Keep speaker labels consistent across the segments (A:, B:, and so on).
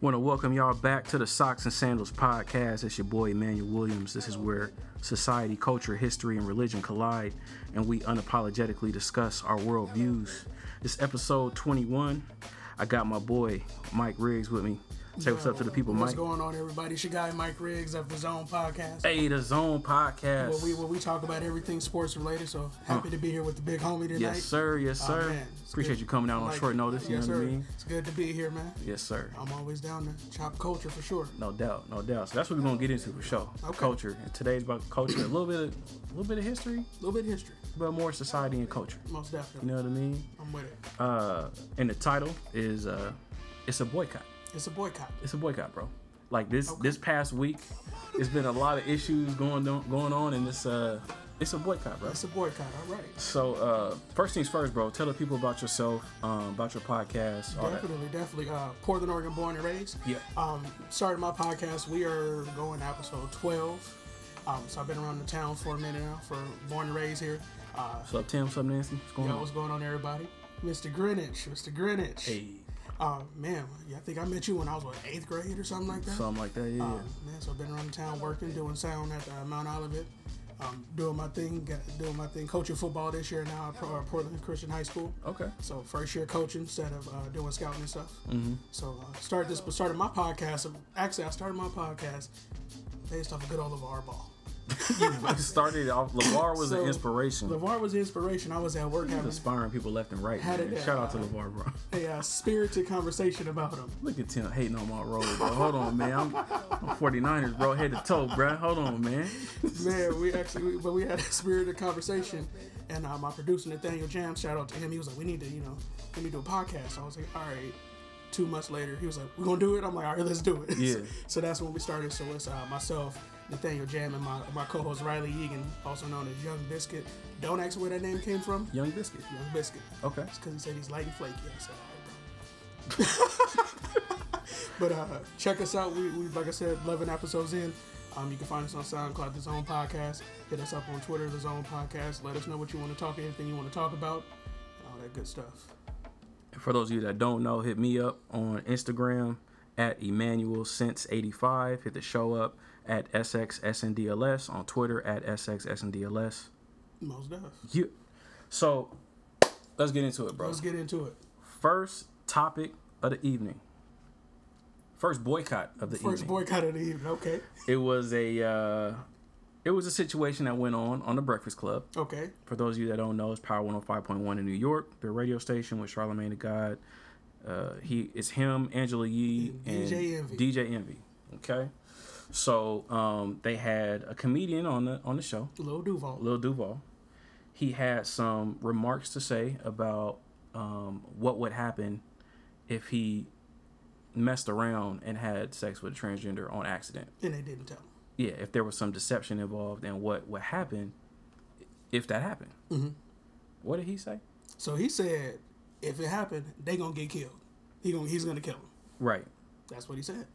A: Want to welcome y'all back to the Socks and Sandals podcast. It's your boy Emmanuel Williams. This is where society, culture, history, and religion collide, and we unapologetically discuss our worldviews. This episode 21. I got my boy Mike Riggs with me. Say what's up to the people,
B: What's
A: Mike.
B: What's going on, everybody? It's your guy Mike Riggs of the Zone Podcast.
A: Hey, the Zone Podcast.
B: Where we where we talk about everything sports related. So happy to be here with the big homie tonight.
A: yes, sir. Yes,
B: Oh,
A: sir.
B: man,
A: Appreciate
B: good.
A: you coming out on
B: Like
A: short notice. You
B: yes,
A: know what I
B: sir.
A: mean?
B: It's good to be here, man.
A: Yes, sir.
B: I'm always down to chop culture for sure.
A: No doubt, no doubt. So that's what we're gonna get into for sure.
B: Okay.
A: Culture. And today's about culture. A little bit, of, a little bit of history,
B: A little bit of history,
A: but more society and culture.
B: most definitely.
A: You know what I mean?
B: I'm with it.
A: Uh, and the title is uh, it's a boycott.
B: It's a boycott.
A: It's a boycott, bro. Like this this past week, it's been a lot of issues going on going on, and this uh, it's a boycott, bro.
B: It's a boycott. All right.
A: So uh, first things first, bro. Tell the people about yourself, um, about your podcast.
B: Definitely, definitely. Uh, Portland, Oregon, born and raised.
A: Yeah.
B: Um, started my podcast. We are going to episode 12. Um, so I've been around the town for a minute now. For born and raised here. Uh,
A: What's up, Tim? What's up, Nancy? What's going
B: yo,
A: on?
B: what's going on, everybody? Mr. Greenwich, Mr. Greenwich.
A: Hey,
B: Uh, man, yeah, I think I met you when I was what eighth grade or something like that.
A: something like that. Yeah.
B: Um, man, so I've been around the town working, doing sound at uh, Mount Olivet, um, doing my thing, got, doing my thing, coaching football this year now at uh, Portland Christian High School.
A: okay.
B: So first year coaching instead of uh, doing scouting and stuff. Mm-hmm. So uh, started this, but started my podcast. Actually, I started my podcast based off of good old LeVar Ball.
A: You started off. Levar was
B: So,
A: an inspiration.
B: LeVar was the inspiration. I was at work having
A: inspiring people left and right.
B: Had
A: man.
B: it,
A: Shout out to
B: uh,
A: LeVar, bro.
B: a uh, spirited conversation about him.
A: Look at Tim hating on my road, bro. Hold on, man. I'm, I'm 49ers, bro. Head to toe, bro. Hold on, man.
B: Man, we actually, we, but we had a spirited conversation, and uh, my producer Nathaniel Jam, shout out to him. He was like, "We need to, you know, let me do a podcast." So I was like, "All right." Two months later, he was like, "We're gonna do it." I'm like, "All right, let's do it."
A: Yeah.
B: so that's when we started. So it's uh, myself, Nathaniel Jam, and my my co-host Riley Egan, also known as Young Biscuit. Don't ask where that name came from.
A: Young Biscuit.
B: Young Biscuit.
A: Okay.
B: It's because he said he's light and flaky. I said, all right, bro. but uh, check us out. We, we, like I said, 11 episodes in. Um, you can find us on SoundCloud, The Zone Podcast. Hit us up on Twitter, The Zone Podcast. Let us know what you want to talk, anything you want to talk about, and all that good stuff.
A: For those of you that don't know, hit me up on Instagram at Emmanuel Sense 85. Hit the show up at SXSNDLS on Twitter at SXSNDLS.
B: Most def.
A: You. So let's get into it, bro.
B: Let's get into it.
A: First topic of the evening. First boycott of the
B: First
A: evening.
B: boycott of the evening. Okay.
A: It was a uh, it was a situation that went on on the Breakfast Club.
B: Okay.
A: For those of you that don't know, it's Power 105.1 in New York, the radio station with Charlemagne the God. Uh, he it's him, Angela Yee, and
B: DJ Envy.
A: DJ Envy. Okay, so um, they had a comedian on the on the show,
B: Lil Duval.
A: Lil Duval. He had some remarks to say about um, what would happen if he messed around and had sex with a transgender on accident
B: And they didn't tell him.
A: yeah, if there was some deception involved and what would happen if that happened.
B: Mm-hmm.
A: What did he say?
B: So he said, if it happened, they going to get killed. He gonna, he's going to kill him.
A: Right.
B: That's what he said.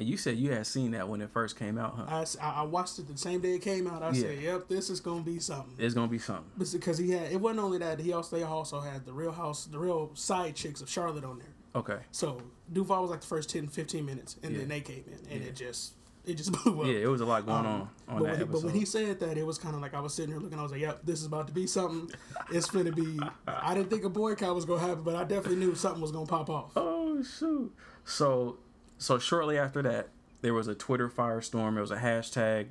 A: And you said you had seen that when it first came out, huh?
B: I, I- watched it the same day it came out. I said, "Yep, this is gonna be something."
A: It's gonna be something.
B: Because he had it wasn't only that he also they also had the Real House, the Real Side Chicks of Charlotte on there.
A: Okay.
B: So Duval was like the first 10, 15 minutes, and
A: Yeah.
B: then they came in, and it just it just blew up.
A: Yeah, it was a lot going
B: Um,
A: on on
B: but,
A: that
B: when he, but when he said that, it was kind of like I was sitting here looking. I was like, "Yep, this is about to be something. It's gonna be." I didn't think a boycott was gonna happen, but I definitely knew something was gonna pop off.
A: oh shoot. So so shortly after that, there was a Twitter firestorm. It was a hashtag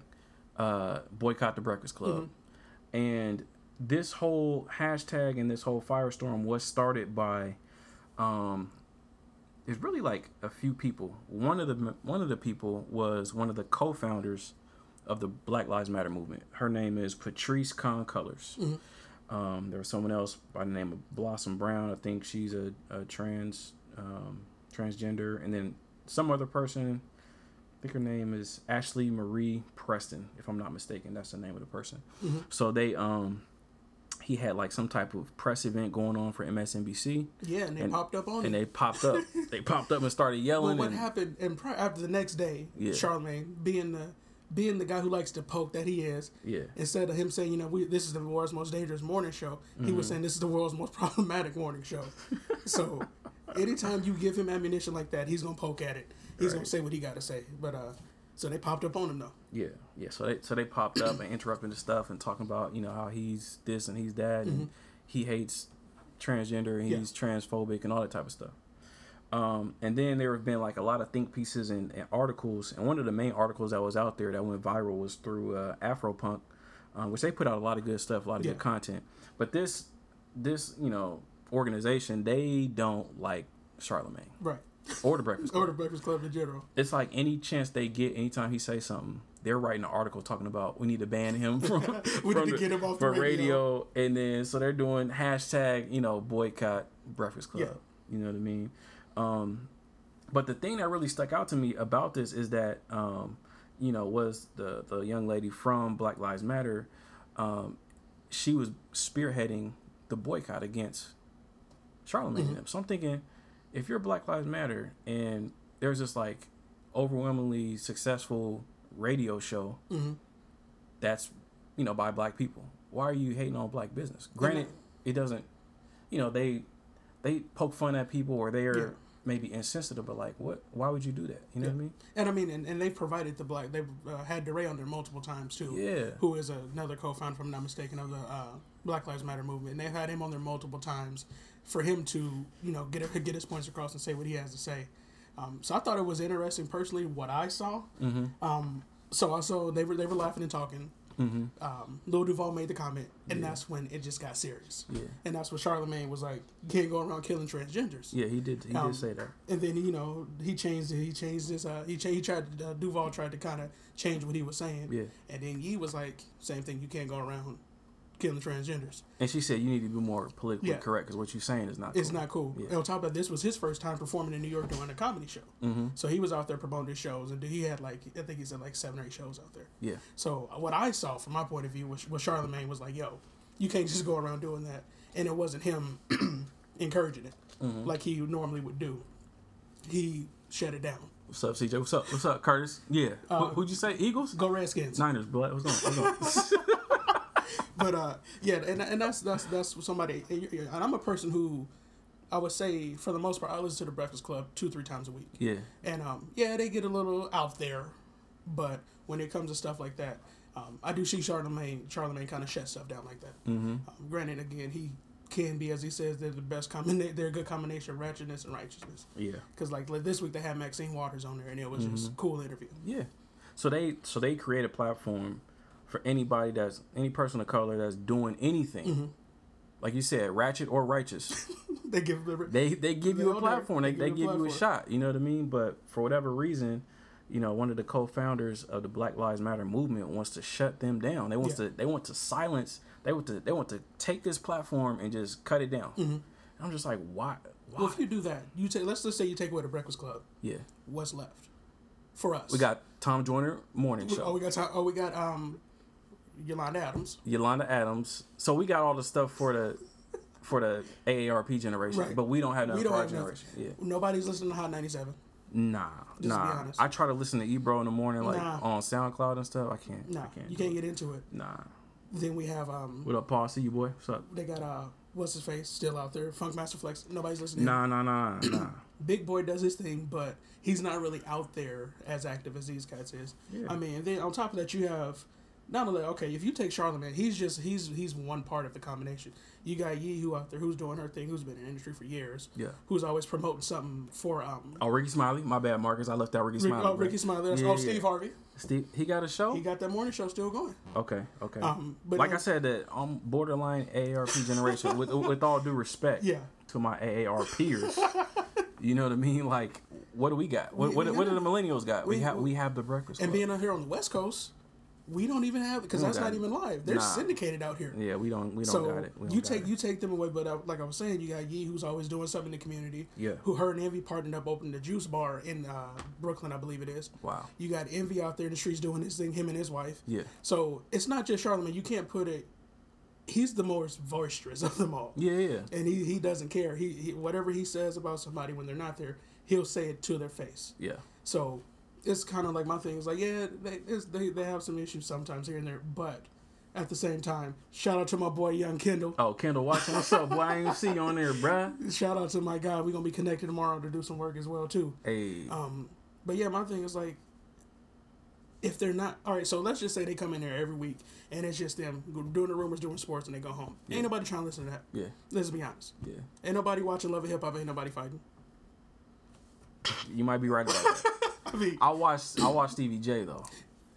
A: uh, boycott the Breakfast Club, and this whole hashtag and this whole firestorm was started by um, there's really like a few people. One of the one of the people was one of the co-founders of the Black Lives Matter movement. Her name is Patrisse Khan-Cullors. Um, there was someone else by the name of Blossom Brown. I think she's a, a trans um, transgender, and then some other person. I think her name is Ashlee Marie Preston, if I'm not mistaken. That's the name of the person. So they um he had like some type of press event going on for MSNBC,
B: Yeah, and they
A: And-
B: popped up on
A: and
B: it.
A: they popped up. they popped up and started
B: Well,
A: yelling.
B: what
A: and,
B: happened? And pri- after the next day,
A: Yeah.
B: Charlemagne being the being the guy who likes to poke that he is,
A: Yeah.
B: instead of him saying, you know, we, this is the world's most dangerous morning show, he
A: Mm-hmm.
B: was saying this is the world's most problematic morning show. so anytime you give him ammunition like that, he's gonna poke at it. He's
A: Right.
B: gonna say what he got to say. But uh, so they popped up on him though.
A: Yeah, yeah. So they so they popped up and interrupting the stuff and talking about you know how he's this and he's that and he hates transgender and
B: Mm-hmm. Yeah.
A: he's transphobic and all that type of stuff. Um, and then there have been like a lot of think pieces and, and articles, and one of the main articles that was out there that went viral was through uh, Afropunk, uh, which they put out a lot of good stuff, a lot of
B: Yeah.
A: good content. But this this you know organization they don't like Charlemagne
B: Right.
A: or the Breakfast Club
B: Or the Breakfast Club in general.
A: it's like any chance they get, anytime he say something, they're writing an article talking about we need to ban him from,
B: We
A: from
B: need to
A: the-
B: get him off the
A: from
B: radio.
A: and then so they're doing hashtag you know boycott Breakfast Club.
B: Yeah.
A: You know what I mean? Um, but the thing that really stuck out to me about this is that um, you know was the the young lady from Black Lives Matter. Um, she was spearheading the boycott against Charlemagne.
B: Mm-hmm.
A: them. So I'm thinking, if you're Black Lives Matter and there's this like overwhelmingly successful radio show
B: Mhm.
A: that's you know by black people, why are you hating on black business? Granted, it doesn't. You know they they poke fun at people or they're
B: Yeah.
A: maybe insensitive, but like what? Why would you do that? You know what I mean?
B: And I mean, and, and they've provided the black. They've uh, had DeRay on there multiple times too.
A: Yeah.
B: Who is another co-founder, if I'm not mistaken, of the uh, Black Lives Matter movement. And they've had him on there multiple times for him to, you know, get get his points across and say what he has to say. Um, so I thought it was interesting, personally, what I saw.
A: Mm-hmm.
B: Um, so also they were they were laughing and talking.
A: Mm-hmm.
B: Um, Lil Duval made the comment, and that's when it just got serious.
A: Yeah.
B: And that's when Charlemagne was like, "You can't go around killing transgenders."
A: Yeah, he did. He
B: Um,
A: did say that.
B: And then you know he changed. He changed this. Uh, he cha- he tried. Uh, Duval tried to kind of change what he was saying.
A: Yeah.
B: And then he was like, "Same thing. You can't go around killing transgenders.
A: And she said you need to be more politically
B: Yeah.
A: correct because what you're saying is not. Cool.
B: It's
A: cool.
B: not cool."
A: Yeah.
B: And on top of that, this was his first time performing in New York doing a comedy show.
A: Mm-hmm.
B: So he was out there promoting his shows, and he had like I think he said like seven or eight shows out there.
A: Yeah.
B: So what I saw from my point of view was, was Charlemagne was like, "Yo, you can't just go around doing that," and it wasn't him encouraging it
A: Mm-hmm.
B: like he normally would do. He shut it down.
A: What's up, CJ? What's up? What's up, Curtis? Yeah.
B: Uh,
A: Who, who'd you say? Eagles?
B: Go Redskins.
A: Niners, blood. What's going on? What's going on?
B: but uh, yeah, and, and that's that's that's somebody. And I'm a person who, I would say for the most part, I listen to the Breakfast Club two three times a week.
A: yeah.
B: And um, yeah, they get a little out there, but when it comes to stuff like that, um, I do see Charlemagne. Charlemagne kind of shut stuff down like that.
A: Mm-hmm.
B: Um, granted, again, he can be as he says they're the best combination. They're a good combination of ratchetness and righteousness.
A: Yeah.
B: Because like, like this week they had Maxine Waters on there, and it was
A: Mm-hmm.
B: just a cool interview.
A: Yeah. So they so they create a platform for anybody that's any person of color that's doing anything.
B: Mm-hmm.
A: Like you said, ratchet or righteous.
B: They give
A: they they give you a platform. They, they
B: They
A: give
B: give you a
A: shot. You know what I mean? But for whatever reason, you know, one of the co-founders of the Black Lives Matter movement wants to shut them down. They want
B: Yeah.
A: to they want to silence. They want to they want to take this platform and just cut it down.
B: Mm-hmm.
A: I'm just like, why? Why?
B: Well, if you do that, you take. Let's just say you take away the Breakfast Club.
A: yeah.
B: What's left for us?
A: We got Tom Joyner morning
B: We-
A: show.
B: Oh, we got. Tom- Oh, we got um, Yolanda Adams.
A: Yolanda Adams. So we got all the stuff for the for the AARP generation,
B: Right.
A: but we don't have nothing
B: We
A: for our generation. Yeah.
B: Nobody's listening to Hot 97.
A: Nah,
B: Just
A: nah. I try to listen to Ebro in the morning, like
B: Nah.
A: on SoundCloud and stuff. I can't.
B: Nah,
A: I can't
B: you can't
A: it.
B: get into it.
A: Nah.
B: Then we have um,
A: What up, Paul? See you, boy. What's up?
B: they got uh, what's his face still out there? Funk Master Flex. Nobody's listening.
A: Nah, nah, nah, nah.
B: Big Boy does his thing, but he's not really out there as active as these cats is.
A: Yeah.
B: I mean, and then on top of that, you have not only okay, if you take Charlemagne, he's just he's he's one part of the combination. You got Yee who out there who's doing her thing, who's been in the industry for years,
A: Yeah.
B: who's always promoting something for um.
A: Oh, Rickey Smiley. My bad, Marcus. I left out Ricky
B: Rick,
A: Smiley.
B: oh. Rickey Smiley. That's,
A: Yeah,
B: oh,
A: yeah.
B: Steve Harvey.
A: Steve, he got a show.
B: He got that morning show still going.
A: okay, okay.
B: Um, but
A: like I said, that I'm borderline AARP generation. with with all due respect,
B: Yeah.
A: to my AAR peers. you know what I mean? Like, what do we got? What
B: We-
A: what,
B: we
A: what do the millennials got? We,
B: we-
A: have we have the breakfast.
B: and
A: Club.
B: being out here on the West Coast, we don't even have because that's not
A: it.
B: even live. They're
A: Nah.
B: syndicated out here.
A: yeah, we don't we don't
B: so
A: got it. Don't
B: you
A: got
B: take
A: it.
B: you take them away, but uh, like I was saying, you got Yee who's always doing something in the community.
A: Yeah.
B: Who her and Envy partnered up, opening the juice bar in uh, Brooklyn, I believe it is.
A: Wow.
B: You got Envy out there in the streets doing his thing, him and his wife.
A: Yeah.
B: So it's not just Charlemagne. You can't put it. He's the most boisterous of them all.
A: Yeah, yeah.
B: And he, he doesn't care. He, he whatever he says about somebody when they're not there, he'll say it to their face.
A: Yeah.
B: So it's kind of like my thing is like, yeah, they, it's, they they have some issues sometimes here and there, but at the same time. Shout out to my boy Young Kendall.
A: Oh, Kendall Watson, what's up, boy? I ain't see you on there, bruh.
B: Shout out to my guy. We're gonna be connected tomorrow to do some work as well too.
A: Hey,
B: Um, but yeah, my thing is like, if they're not all right, so let's just say they come in there every week and it's just them doing the rumors, doing sports, and they go home.
A: Yeah.
B: Ain't nobody trying to listen to that.
A: yeah,
B: Let's be honest.
A: yeah.
B: Ain't nobody watching Love and Hip Hop. Ain't nobody fighting.
A: You might be right about that.
B: I mean,
A: I watched I watched Stevie J though.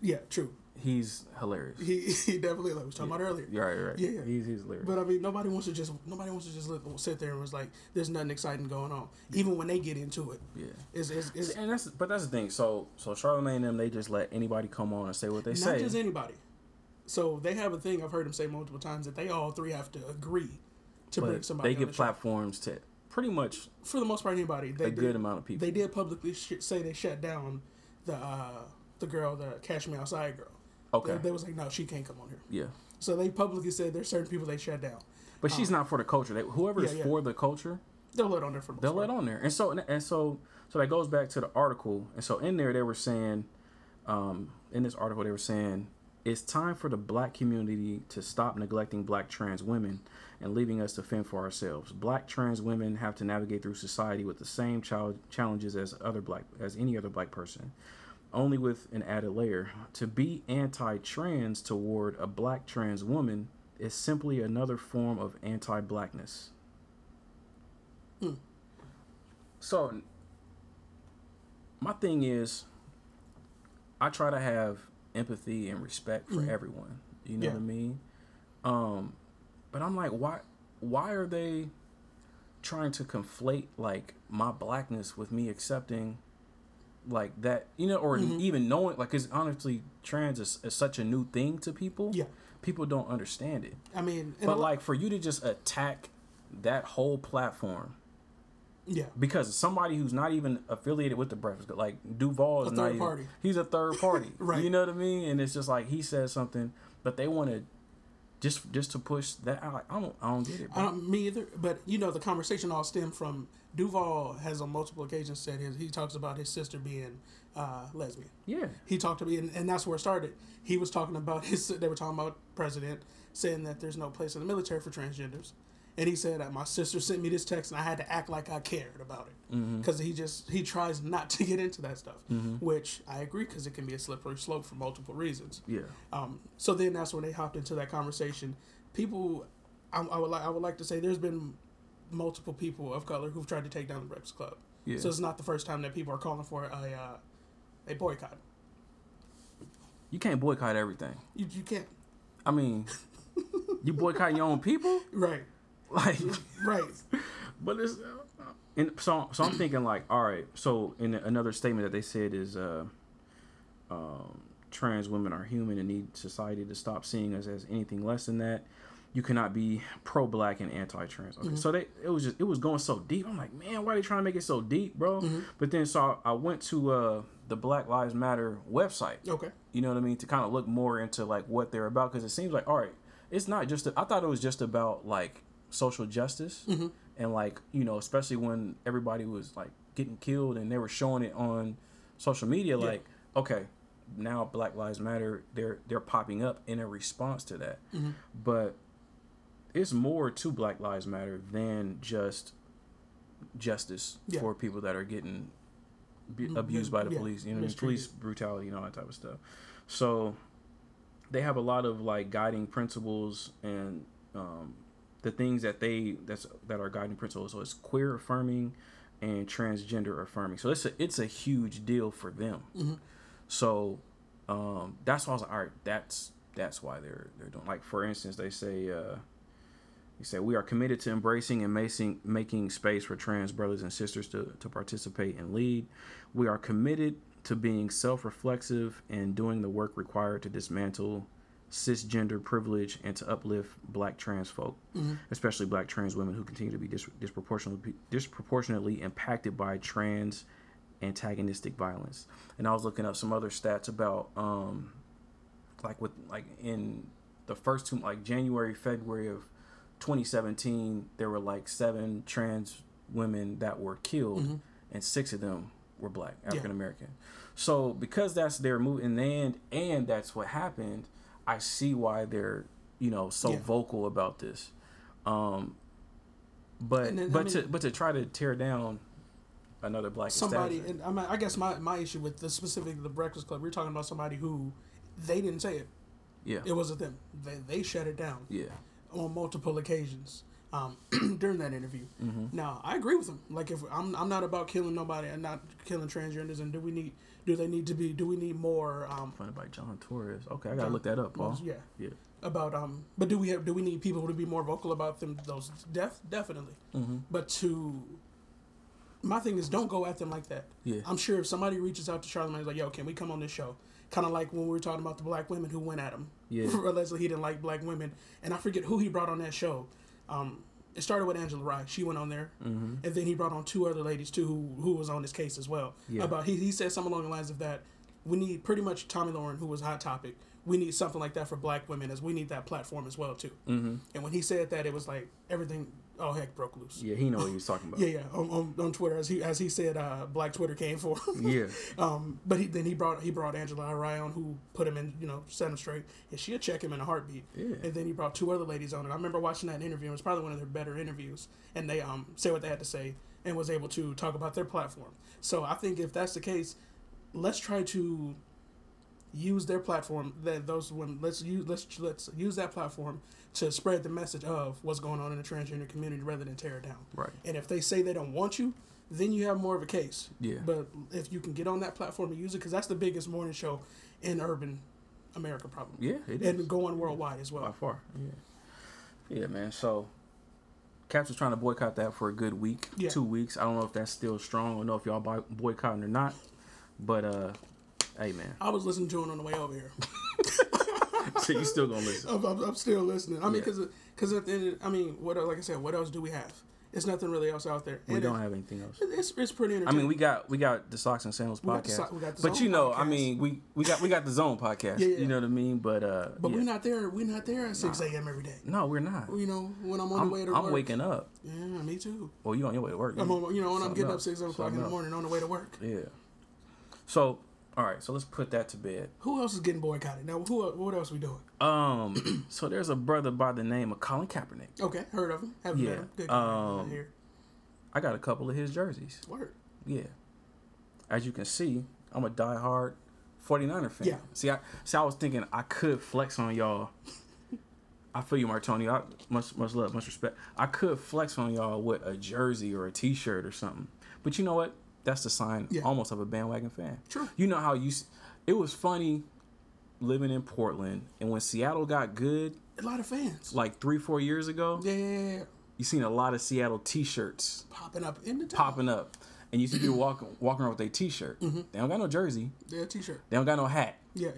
B: yeah, true.
A: He's hilarious.
B: He he definitely like we was talking about earlier.
A: You're right, right.
B: Yeah, yeah.
A: He's he's hilarious.
B: But I mean, nobody wants to just nobody wants to just let, sit there and was like, "There's nothing exciting going on," even when they get into it.
A: yeah.
B: It's, it's, it's
A: And that's but that's the thing. So so Charlemagne and them they just let anybody come on and say what they
B: not
A: say.
B: just anybody. So they have a thing I've heard them say multiple times that they all three have to agree to bring
A: but
B: somebody.
A: they give
B: the show.
A: platforms to pretty much
B: for the most part anybody. They
A: a
B: did,
A: good amount of people.
B: They did publicly sh- say they shut down the uh, the girl, the Cash Me Outside girl.
A: Okay.
B: They, they was like, no, she can't come on here.
A: Yeah.
B: So they publicly said there's certain people they shut down.
A: But she's not for the culture. They, whoever is
B: Um, Yeah, yeah.
A: for the culture,
B: They'll let on there for the
A: they'll
B: part.
A: let on there. And so and so so that goes back to the article. And so in there they were saying, um, in this article they were saying it's time for the black community to stop neglecting black trans women and leaving us to fend for ourselves. Black trans women have to navigate through society with the same chal- challenges as other black as any other black person. Only with an added layer. To be anti-trans toward a black trans woman is simply another form of anti-blackness.
B: Hmm.
A: So my thing is I try to have empathy and respect for
B: Mhm.
A: everyone. You know
B: Yeah.
A: what I mean? Um but I'm like why why are they trying to conflate like my blackness with me accepting like that you know or
B: Mhm.
A: even knowing like cuz honestly trans is, is such a new thing to people.
B: Yeah.
A: People don't understand it.
B: I mean,
A: But like for you to just attack that whole platform
B: yeah,
A: because somebody who's not even affiliated with the Breakfast Club, like Duval is
B: A
A: not
B: third
A: even,
B: party.
A: He's a third party,
B: Right.
A: You know what I mean? And it's just like he says something, but they want to just just to push that out. I don't I don't get it.
B: I don't me either. But you know, the conversation all stemmed from Duval has on multiple occasions said his he talks about his sister being uh, lesbian.
A: yeah,
B: He talked to me, and, and that's where it started. He was talking about his. They were talking about president saying that there's no place in the military for transgenders, and he said that my sister sent me this text, and I had to act like I cared about it
A: Mm-hmm.
B: because he just he tries not to get into that stuff, which I agree because it can be a slippery slope for multiple reasons.
A: yeah,
B: Um, so then that's when they hopped into that conversation. People, I, I would like I would like to say there's been multiple people of color who've tried to take down the Breakfast Club.
A: yeah.
B: So it's not the first time that people are calling for a uh, a boycott.
A: you can't boycott everything.
B: You you can't.
A: I mean, you boycott your own people,
B: Right.
A: like.
B: Right.
A: But it's and so so I'm thinking like, all right. So in another statement that they said is, uh, um, trans women are human and need society to stop seeing us as anything less than that. You cannot be pro-black and anti-trans. Okay, so they it was just it was going so deep. I'm like, man, why are they trying to make it so deep, bro? But then so I, I went to uh, the Black Lives Matter website.
B: Okay.
A: You know what I mean? To kind of look more into like what they're about because it seems like all right, it's not just. I thought it was just about like social justice and like you know, especially when everybody was like getting killed and they were showing it on social media.
B: Yeah.
A: Like, okay, now Black Lives Matter, they're they're popping up in a response to that, but it's more to Black Lives Matter than just justice
B: Yeah.
A: for people that are getting be-
B: Mm,
A: abused by the
B: yeah,
A: police, you know, police brutality and all that type of stuff. So they have a lot of like guiding principles and um, the things that they that's that are guiding principles. So it's queer affirming and transgender affirming. So it's a it's a huge deal for them.
B: Mm-hmm.
A: So um, that's why I was like, all right, that's that's why they're they're doing. Like for instance, they say. Uh, he said, We are committed to embracing and making, making space for trans brothers and sisters to, to participate and lead. We are committed to being self reflexive and doing the work required to dismantle cisgender privilege and to uplift black trans folk, especially black trans women who continue to be dis- disproportionately, disproportionately impacted by trans antagonistic violence. And I was looking up some other stats about, um, like, with, like, in the first two, like, January, February of 2017, there were like seven trans women that were killed, and six of them were black, African American. So because that's their move, and then and that's what happened, I see why they're you know so
B: Yeah.
A: vocal about this. Um, but
B: then, I
A: but to but to try to tear down another black
B: somebody, and I, mean, I guess my, my issue with the specific the Breakfast Club, we're talking about somebody who they didn't say it.
A: yeah
B: It wasn't them. They they shut it down
A: yeah
B: on multiple occasions um, during that interview.
A: Mm-hmm.
B: Now I agree with them. Like if I'm I'm not about killing nobody and not killing transgenders. And do we need do they need to be do we need more um,
A: funded by John Torres. Okay, I gotta
B: John-
A: look that up, Paul.
B: yeah
A: Yeah.
B: about um but do we have do we need people to be more vocal about them those death definitely
A: Mm-hmm.
B: but to my thing is don't go at them like that
A: Yeah.
B: i'm sure if somebody reaches out to charlemagne like yo can we come on this show kind of like when we were talking about the black women who went at him
A: Yeah.
B: allegedly he didn't like black women and i forget who he brought on that show um it started with Angela Rye. She went on there,
A: Mm-hmm.
B: and then he brought on two other ladies too, who who was on this case as well.
A: Yeah.
B: About he, he said something along the lines of that we need pretty much Tomi Lahren, who was hot topic. We need something like that for black women, as we need that platform as well too.
A: Mm-hmm.
B: And when he said that, it was like everything, oh heck, broke loose.
A: Yeah, he know what he was talking about.
B: Yeah, yeah. On, on, on Twitter, as he as he said, uh, Black Twitter came for. him.
A: yeah.
B: um, but he then he brought he brought Angela Rye on, who put him in, you know, set him straight, and she'll check him in a heartbeat.
A: Yeah.
B: And then he brought two other ladies on, and I remember watching that interview. It was probably one of their better interviews, and they um said what they had to say and was able to talk about their platform. So I think if that's the case, let's try to use their platform that those women let's use let's let's use that platform to spread the message of what's going on in the transgender community rather than tear it down.
A: Right.
B: And if they say they don't want you, then you have more of a case.
A: Yeah.
B: But if you can get on that platform and use it, because that's the biggest morning show in urban America, probably,
A: Yeah, it is.
B: and going worldwide as well.
A: by far. Yeah. Yeah, man. So Caps was trying to boycott that for a good week,
B: Yeah.
A: two weeks. I don't know if that's still strong. I don't know if y'all boy- boycotting or not. But uh, hey, man.
B: I was listening to it on the way over here.
A: so you still gonna listen?
B: I'm, I'm, I'm still listening. I mean,
A: Yeah.
B: because because at the end, of- I mean, what like I said, what else do we have? It's nothing really else out there.
A: We
B: And
A: don't have anything else.
B: It's, it's pretty
A: interesting.
B: I
A: mean, we got we got the Socks and Sandals
B: We
A: podcast,
B: So- we got the
A: but you know, I mean, we we got we got the Zone podcast.
B: Yeah, yeah.
A: You know what I mean? But uh,
B: but
A: yeah.
B: we're not there. We're not there at six a.m. every day.
A: No, we're not.
B: You know, when I'm on
A: I'm,
B: the way to work I'm
A: waking up.
B: Yeah, me too.
A: Well, you on your way to work.
B: I'm on, you know, when I'm getting up six o'clock in the morning on the way to work.
A: Yeah. So, all right. So let's put that to bed.
B: Who else is getting boycotted? Now, who? What else are we doing?
A: Um. so there's a brother by the name of Colin Kaepernick.
B: Okay, heard of him. Haven't
A: Yeah,
B: met him. Good
A: um,
B: here.
A: I got a couple of his jerseys.
B: Word.
A: Yeah. As you can see, I'm a diehard 49er fan.
B: Yeah.
A: See, I see. I was thinking I could flex on y'all. I feel you, Martoni. I, much much love, much respect. I could flex on y'all with a jersey or a T-shirt or something. But you know what? That's the sign
B: Yeah.
A: almost of a bandwagon fan.
B: True.
A: You know how you? It was funny living in Portland, and when Seattle got good,
B: A lot of fans.
A: like three four years ago,
B: Yeah, yeah, yeah, yeah.
A: you seen a lot of Seattle T-shirts
B: Popping up in the town.
A: popping up, and you see people walking walking around with a T-shirt.
B: Mm-hmm.
A: They don't got no jersey.
B: Yeah, t-shirt.
A: They don't got no hat.
B: Yeah,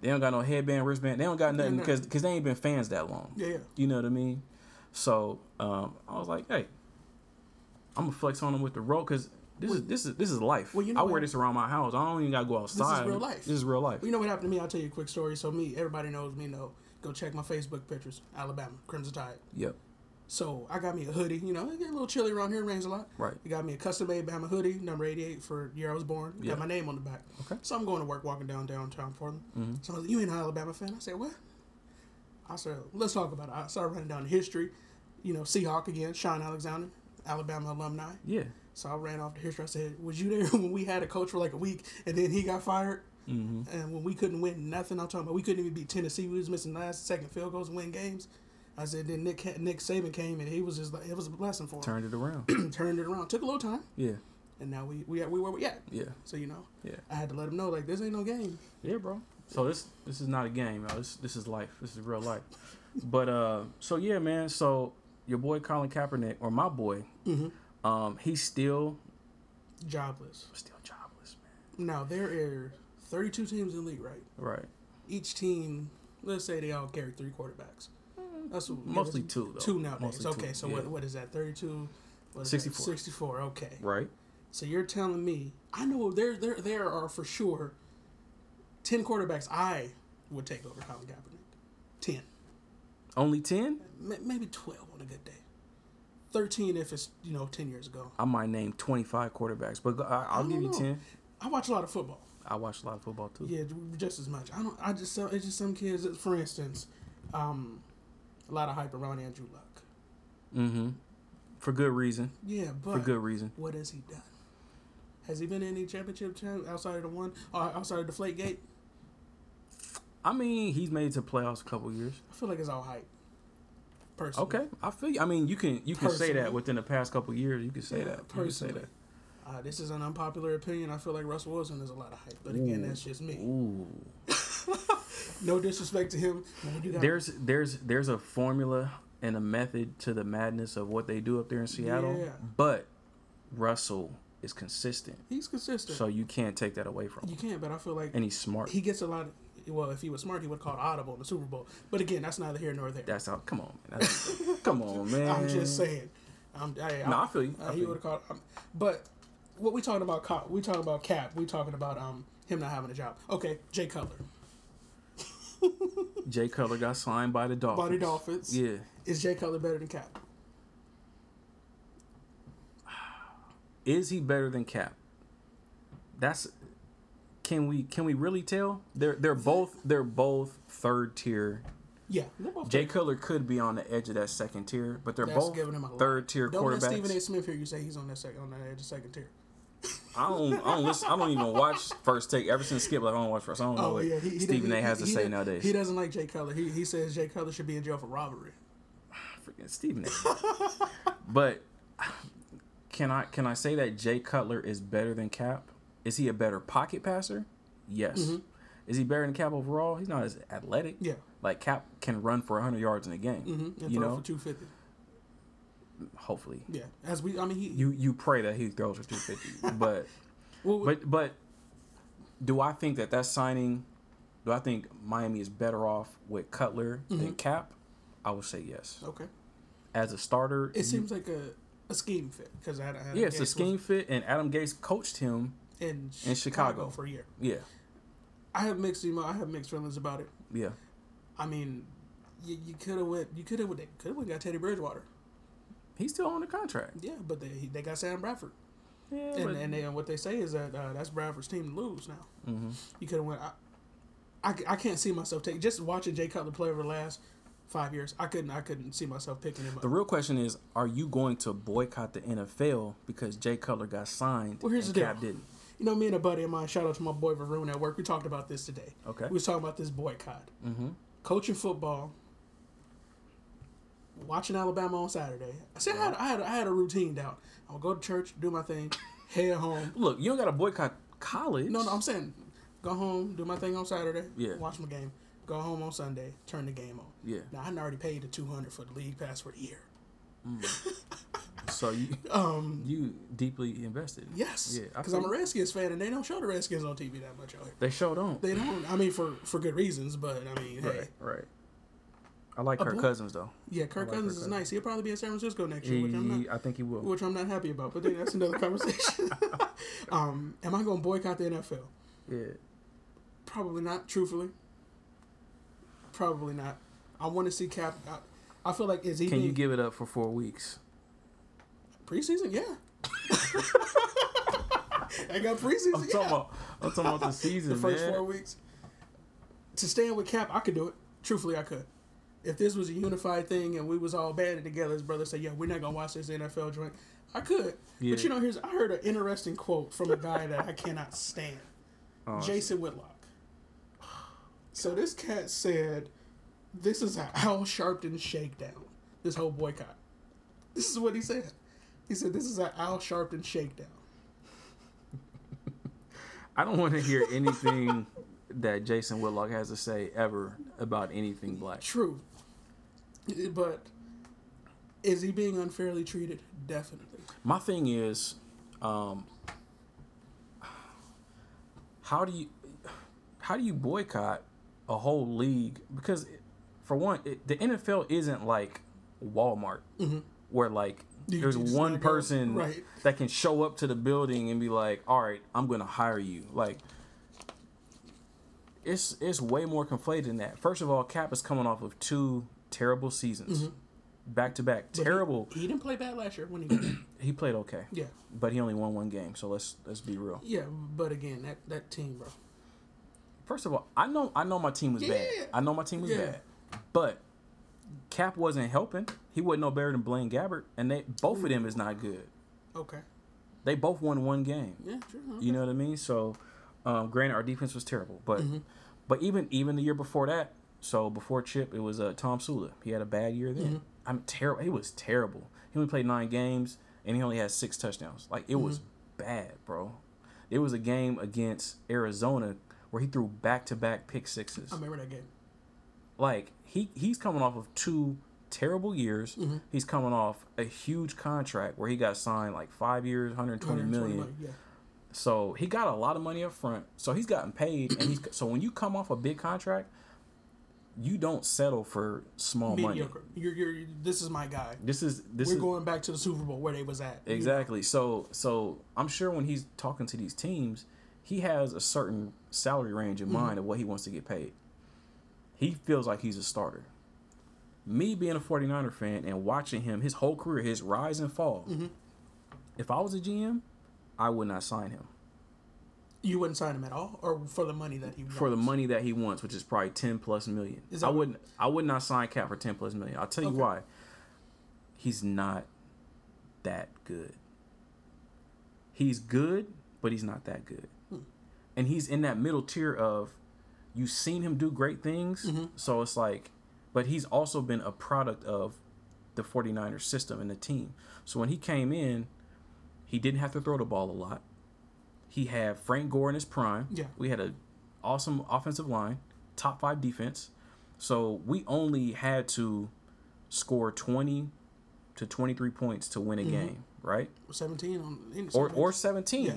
A: They don't got no headband, wristband. They don't got nothing
B: no.
A: because they ain't been fans that long.
B: yeah, yeah.
A: You know what I mean? So um, I was like, hey, I'm gonna flex on them with the rope because this is this is this is life.
B: Well, you know
A: I wear
B: what?
A: this around my house. I don't even gotta go outside.
B: This is real life.
A: This is real life.
B: Well, you know what happened to me? I'll tell you a quick story. So me, everybody knows me. Know go check my Facebook pictures. Alabama Crimson Tide.
A: Yep.
B: So I got me a hoodie. You know, it get a little chilly around here. It rains a lot.
A: Right.
B: You got me a custom made Bama hoodie, number 88 for year I was born.
A: Yeah.
B: Got my name on the back.
A: Okay.
B: So I'm going to work, walking down downtown Portland.
A: Mm-hmm.
B: So like, "You ain't an Alabama fan?" I said, "What?" I said, "Let's talk about it." I started running down the history. You know, Seahawk again, Shaun Alexander, Alabama alumni.
A: Yeah.
B: So I ran off the history. I said, "Was you there when we had a coach for like a week and then he got fired?"
A: Mm-hmm.
B: And when we couldn't win nothing, I'm talking about we couldn't even beat Tennessee. We was missing last second field goals and win games. I said then Nick Nick Saban came and he was just like it was a blessing for him.
A: Turned it around.
B: Turned it around. Took a little time,
A: yeah.
B: and now we we we where we at.
A: Yeah.
B: So you know,
A: Yeah.
B: I had to let him know like this ain't no game.
A: Yeah, bro. So this this is not a game, y'all. This this is life. This is real life. But uh, so yeah, man. So your boy Colin Kaepernick, or my boy,
B: Mm-hmm.
A: Um, he's still
B: Jobless.
A: still jobless, man.
B: Now there are 32 teams in the league, right?
A: Right.
B: Each team, let's say they all carry three quarterbacks. That's
A: Mostly
B: yeah,
A: two, though.
B: Two nowadays.
A: Mostly
B: okay,
A: two,
B: so
A: yeah.
B: what what is that? 32. What is
A: 64.
B: That? 64. Okay.
A: Right.
B: So you're telling me I know there there there are for sure ten quarterbacks I would take over Colin Kaepernick. Ten,
A: Only ten.
B: Maybe twelve on a good day. Thirteen if it's you know ten years ago.
A: I might name twenty five quarterbacks, but I, I'll
B: I
A: give you
B: know.
A: ten.
B: I watch a lot of football.
A: I watch a lot of football too.
B: Yeah, just as much. I don't. I just. It's just some kids. For instance, um, a lot of hype around Andrew Luck.
A: Mm-hmm. For good reason.
B: Yeah, but
A: For good reason.
B: what has he done? Has he been in any championship champ outside of the one, uh, outside of the Flake Gate?
A: I mean, he's made it to playoffs a couple years.
B: I feel like it's all hype. Personally.
A: Okay, I feel. You. I mean, you can you can say that within the past couple years. You can say
B: Yeah,
A: that. You can say
B: personally.
A: that.
B: Uh, this is an unpopular opinion. I feel like Russell Wilson is a lot of hype, but again, that's just me.
A: Ooh.
B: No disrespect to him.
A: There's there's there's a formula and a method to the madness of what they do up there in Seattle.
B: Yeah.
A: But Russell is consistent,
B: he's consistent.
A: so you can't take that away from him.
B: you can't, but I feel like
A: And he's smart.
B: he gets a lot. Of, well, if he was smart, he would have called audible in the Super Bowl. But again, that's neither here nor there.
A: That's all. Come on, man. Come on, man.
B: I'm just saying. I'm, I,
A: No, I feel you. I
B: Uh, he would have called. Um, but what we talking about? Cap, we talking about Cap. We talking about um him not having a job. Okay, Jay Cutler.
A: Jay Cutler got signed by the Dolphins.
B: By the Dolphins.
A: Yeah.
B: Is Jay Cutler better than Cap?
A: Is he better than Cap? That's can we can we really tell? They're they're both they're both third tier.
B: Yeah.
A: Jay. Cutler could be on the edge of that second tier, but they're both
B: giving him a lot.
A: third tier
B: Don't let Stephen A. Smith hear you say he's on that second on that edge of second tier.
A: I don't I don't listen, I don't even watch first take ever since Skip. Like, I don't watch first. I don't know
B: Oh
A: what
B: yeah, he, he
A: Stephen
B: doesn't-
A: A. has to
B: he- he
A: say nowadays.
B: He doesn't like Jay Cutler. He he says Jay Cutler should be in jail for robbery.
A: Freaking Stephen A. but can I can I say that Jay Cutler is better than Cap? Is he a better pocket passer? Yes.
B: Mm-hmm.
A: Is he better than Cap overall? He's not as athletic.
B: Yeah.
A: Like Cap can run for 100 yards in a game.
B: Mm-hmm. And
A: You
B: throw
A: know,
B: for two fifty.
A: hopefully.
B: Yeah. As we, I mean, he.
A: You you pray that he throws for 250. but
B: well,
A: but but do I think that that signing do I think Miami is better off with Cutler
B: Mm-hmm.
A: than Cap? I would say yes.
B: okay.
A: As a starter,
B: It seems like a, a scheme fit because I, I
A: yeah, it's a scheme fit, and Adam Gase coached him.
B: In,
A: in Chicago.
B: for a year.
A: Yeah,
B: I have mixed emo- I have mixed feelings about it.
A: yeah.
B: I mean, you, you could have went you could have went. could have went got Teddy Bridgewater.
A: He's still on the contract.
B: Yeah, but they they got Sam Bradford.
A: Yeah,
B: And
A: but-
B: and, they, and what they say is that uh, that's Bradford's team to lose now.
A: Mhm.
B: You could have went. I, I, I can't see myself taking just watching Jay Cutler play over the last five years. I couldn't I couldn't see myself picking him up.
A: The real question is, are you going to boycott the NFL because Jay Cutler got signed
B: Well, here's
A: and
B: the
A: Cap
B: deal.
A: didn't?
B: You know, me and a buddy of mine, shout out to my boy Varun at work. We talked about this today.
A: Okay.
B: We was talking about this boycott.
A: Mm-hmm.
B: Coaching football, watching Alabama on Saturday. I said I, had, I had I had a routine down. I would go to church, do my thing, head home.
A: Look, you don't got to boycott college.
B: No, no, I'm saying go home, do my thing on Saturday.
A: Yeah.
B: Watch my game. Go home on Sunday, turn the game on.
A: Yeah.
B: Now I already paid the two hundred for the league pass for the year.
A: So you
B: Um,
A: you deeply invested.
B: yes,
A: Yeah,
B: because I'm a. Redskins fan, and they don't show the Redskins on TV that much out here.
A: They show don't.
B: They don't. I mean, for for good reasons, but I mean, hey,
A: Right, right. I like Kirk Cousins though.
B: yeah, Kirk
A: like
B: Cousins
A: Kirk
B: is nice. He'll probably be in San Francisco next year, which I'm not.
A: I think he will.
B: which I'm not happy about. But then that's another conversation. um, am I going to boycott the NFL?
A: Yeah.
B: Probably not. Truthfully, probably not. I want to see Cap. I, I feel like is he
A: Can you give it up for four weeks?
B: preseason? Yeah. I got preseason.
A: I'm
B: yeah.
A: talking about. I'm talking about the season,
B: the first
A: man.
B: four weeks. To stand with Cap, I could do it. Truthfully, I could. If this was a unified thing and we was all banded together, his brother said, "Yeah, we're not gonna watch this NFL joint," I could.
A: Yeah.
B: But you know, here's I heard an interesting quote from a guy that I cannot stand,
A: Oh,
B: Jason Whitlock. So this cat said, "This is an Al Sharpton shakedown. This whole boycott. This is what he said. He said this is an Al Sharpton shakedown."
A: I don't want to hear anything that Jason Whitlock has to say ever about anything black.
B: True. But is he being unfairly treated? Definitely.
A: My thing is, um, how do you how do you boycott a whole league? Because for one, it, the NFL isn't like Walmart, mm-hmm. where like
B: You
A: there's
B: just
A: one person
B: Right.
A: that can show up to the building and be like, "All right, I'm gonna hire you." Like, it's it's way more conflated than that. First of all, Cap is coming off of two terrible seasons. Mm-hmm. back to back.
B: But he-
A: Terrible.
B: He, didn't play bad last year when he got.
A: He played okay,
B: Yeah,
A: but he only won one game. So let's let's be real.
B: yeah, but again, that that team, bro.
A: First of all, I know I know my team was bad. I know my team was
B: Yeah.
A: bad, but Cap wasn't helping. He wasn't no better than Blaine Gabbert, and they both of them is not good.
B: Okay.
A: They both won one game.
B: Yeah, sure.
A: You know what I mean? So, um, granted, our defense was terrible, but
B: Mm-hmm.
A: but even even the year before that, so before Chip, it was uh, Tomsula. He had a bad year then.
B: Mm-hmm.
A: I'm terrible. He was terrible. He only played nine games and he only had six touchdowns. Like it was
B: Mm-hmm.
A: bad, bro. It was a game against Arizona where he threw back to back pick sixes.
B: I remember that game.
A: Like he he's coming off of two terrible years.
B: Mm-hmm.
A: He's coming off a huge contract where he got signed like five years, 120 million.
B: 120 Yeah.
A: So he got a lot of money up front. So he's gotten paid, and he's so when you come off a big contract, you don't settle for small money.
B: You're, you're, this is my guy.
A: This is this
B: We're
A: is
B: going back to the Super Bowl where they was at.
A: Exactly. So so I'm sure when he's talking to these teams, he has a certain salary range in mind of what he wants to get paid. He feels like he's a starter. Me being a 49er fan and watching him his whole career, his rise and fall. If I was a GM, I would not sign him.
B: You wouldn't sign him at all, or for the money that he
A: for the
B: wants?
A: money that he wants, which is probably ten plus million.
B: Is
A: I wouldn't. I would not sign Cap for ten plus million. I'll tell you
B: Okay.
A: why. He's not that good. He's good, but he's not that good.
B: Hmm.
A: And he's in that middle tier of you've seen him do great things.
B: Mm-hmm.
A: So it's like, but he's also been a product of the 49ers system and the team. So when he came in, he didn't have to throw the ball a lot. He had Frank Gore in his prime.
B: Yeah.
A: We had a awesome offensive line, top five defense. So we only had to score 20 to 23 points to win a game, right?
B: seventeen on in
A: Or or 17.
B: Yeah.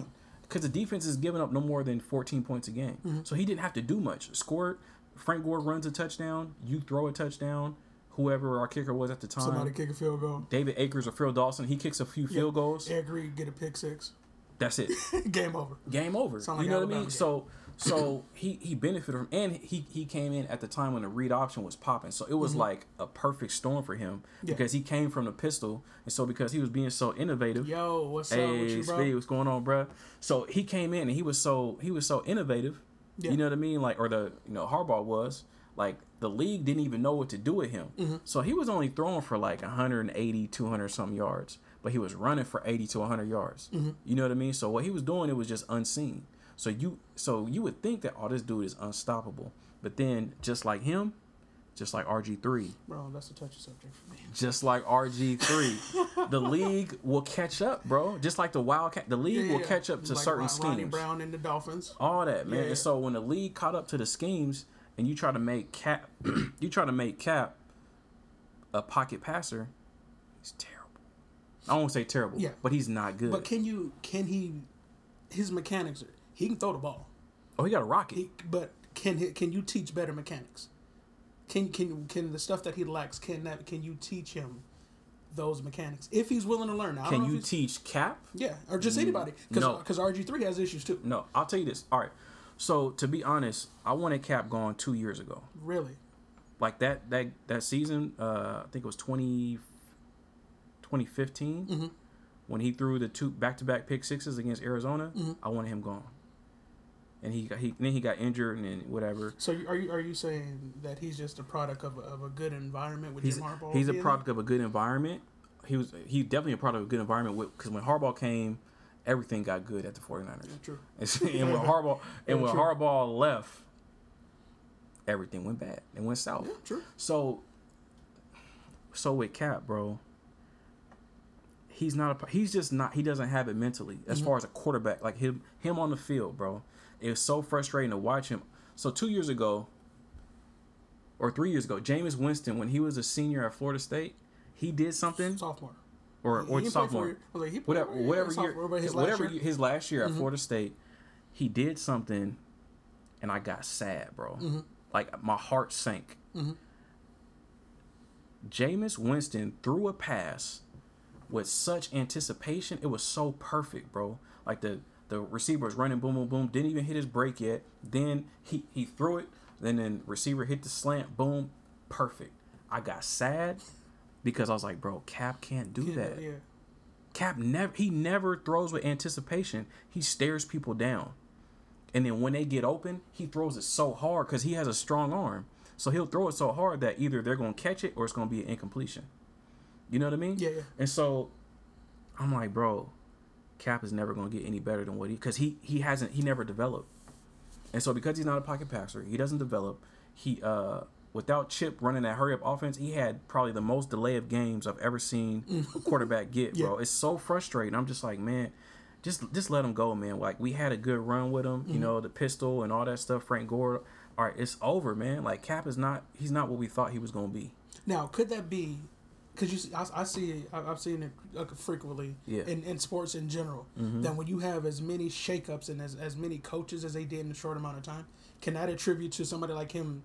A: Because the defense is giving up no more than 14 points a game.
B: Mm-hmm.
A: So he didn't have to do much. Score Frank Gore runs a touchdown, you throw a touchdown, whoever our kicker was at the time.
B: somebody kick a field goal.
A: David Akers or Phil Dawson, he kicks a few field goals.
B: Eric Reid get a pick six.
A: That's it.
B: Game over.
A: game over.
B: Sound like
A: you know what I mean?
B: game.
A: So so he he benefited from and he he came in at the time when the read option was popping. So it was like a perfect storm for him
B: Mm-hmm. Yeah.
A: because he came from the pistol and so because he was being so innovative.
B: Yo, what's up with
A: Hey,
B: you, bro?
A: Speed, what's going on, bruh? So he came in and he was so he was so innovative.
B: Yeah.
A: You know what I mean? Like or the you know Harbaugh was like the league didn't even know what to do with him.
B: Mm-hmm.
A: So he was only throwing for like 180, 200 some yards, but he was running for 80 to 100 yards.
B: Mm-hmm.
A: You know what I mean? So what he was doing, it was just unseen. So you so you would think that oh this dude is unstoppable, but then just like him, just like RG three,
B: Bro, that's a touchy subject for me.
A: just like RG three, the league will catch up, bro. Just like the Wildcat, the league
B: Yeah,
A: will
B: yeah.
A: catch up to
B: Like
A: certain
B: Ronnie
A: schemes.
B: Brown and the Dolphins.
A: All that man.
B: Yeah.
A: And so when the league caught up to the schemes, and you try to make Cap, you try to make Cap a pocket passer, he's terrible. I won't say terrible,
B: Yeah.
A: but he's not good.
B: But can you? Can he? His mechanics are. He can throw the ball.
A: oh, he got a rocket.
B: He, but can he, can you teach better mechanics? Can can can the stuff that he lacks? Can that? Can you teach him those mechanics if he's willing to learn? Now,
A: Can you teach Cap?
B: Yeah, or just anybody. Because
A: no.
B: RG three has issues too.
A: No, I'll tell you this. All right. So to be honest, I wanted Cap gone two years ago.
B: Really.
A: Like that that that season, uh, I think it was 20, 2015,
B: Mm-hmm.
A: when he threw the two back to back pick sixes against Arizona.
B: Mm-hmm.
A: I wanted him gone. And he got he then he got injured and then whatever.
B: So are you are you saying that he's just a product of a, of a good environment with
A: He's
B: Jim Harbaugh?
A: he's a product of a good environment. He was he definitely a product of a good environment because when Harbaugh came, everything got good at the 49ers.
B: there? True.
A: and when Harbaugh and when
B: true.
A: Harbaugh left, everything went bad. It went south.
B: Yeah, true.
A: So, so with Cap, bro, he's not a. He's just not. He doesn't have it mentally as mm-hmm. far as a quarterback. Like him, him on the field, bro. It was so frustrating to watch him. So two years ago, or three years ago, Jameis Winston, when he was a senior at Florida State, he did something,
B: Sophomore.
A: or or
B: didn't
A: sophomore,
B: for- I was like, he
A: whatever, whatever year,
B: sophomore, his
A: whatever
B: year- Mm-hmm.
A: his last year at Florida State, he did something, and I got sad, bro.
B: Mm-hmm.
A: Like my heart sank. Jameis Winston threw a pass with such anticipation. It was so perfect, bro. Like the the receiver was running, boom, boom, boom. Didn't even hit his break yet. Then he he threw it. Then then receiver hit the slant, boom, perfect. I got sad because I was like, bro, Cap can't do
B: Yeah,
A: that.
B: yeah.
A: Cap never he never throws with anticipation. He stares people down. And then when they get open, he throws it so hard because he has a strong arm. So he'll throw it so hard that either they're gonna catch it or it's gonna be an incompletion. You know what I mean?
B: Yeah, yeah.
A: And so I'm like, bro, Cap is never gonna get any better than what he because he he hasn't he never developed. And so because he's not a pocket passer, he doesn't develop. He uh without Chip running that hurry up offense, he had probably the most delay of games I've ever seen a quarterback get, bro. It's so frustrating. I'm just like, man, just just let him go, man. Like we had a good run with him, you know, the pistol and all that stuff, Frank Gore. All right, it's over, man. Like Cap is not he's not what we thought he was gonna be.
B: Now, could that be? Because you, see, I, I see, I- I've seen it frequently
A: Yeah. Mm-hmm.
B: in, in sports in general. That when you have as many shakeups and as, as many coaches as they did in a short amount of time, can that attribute to somebody like him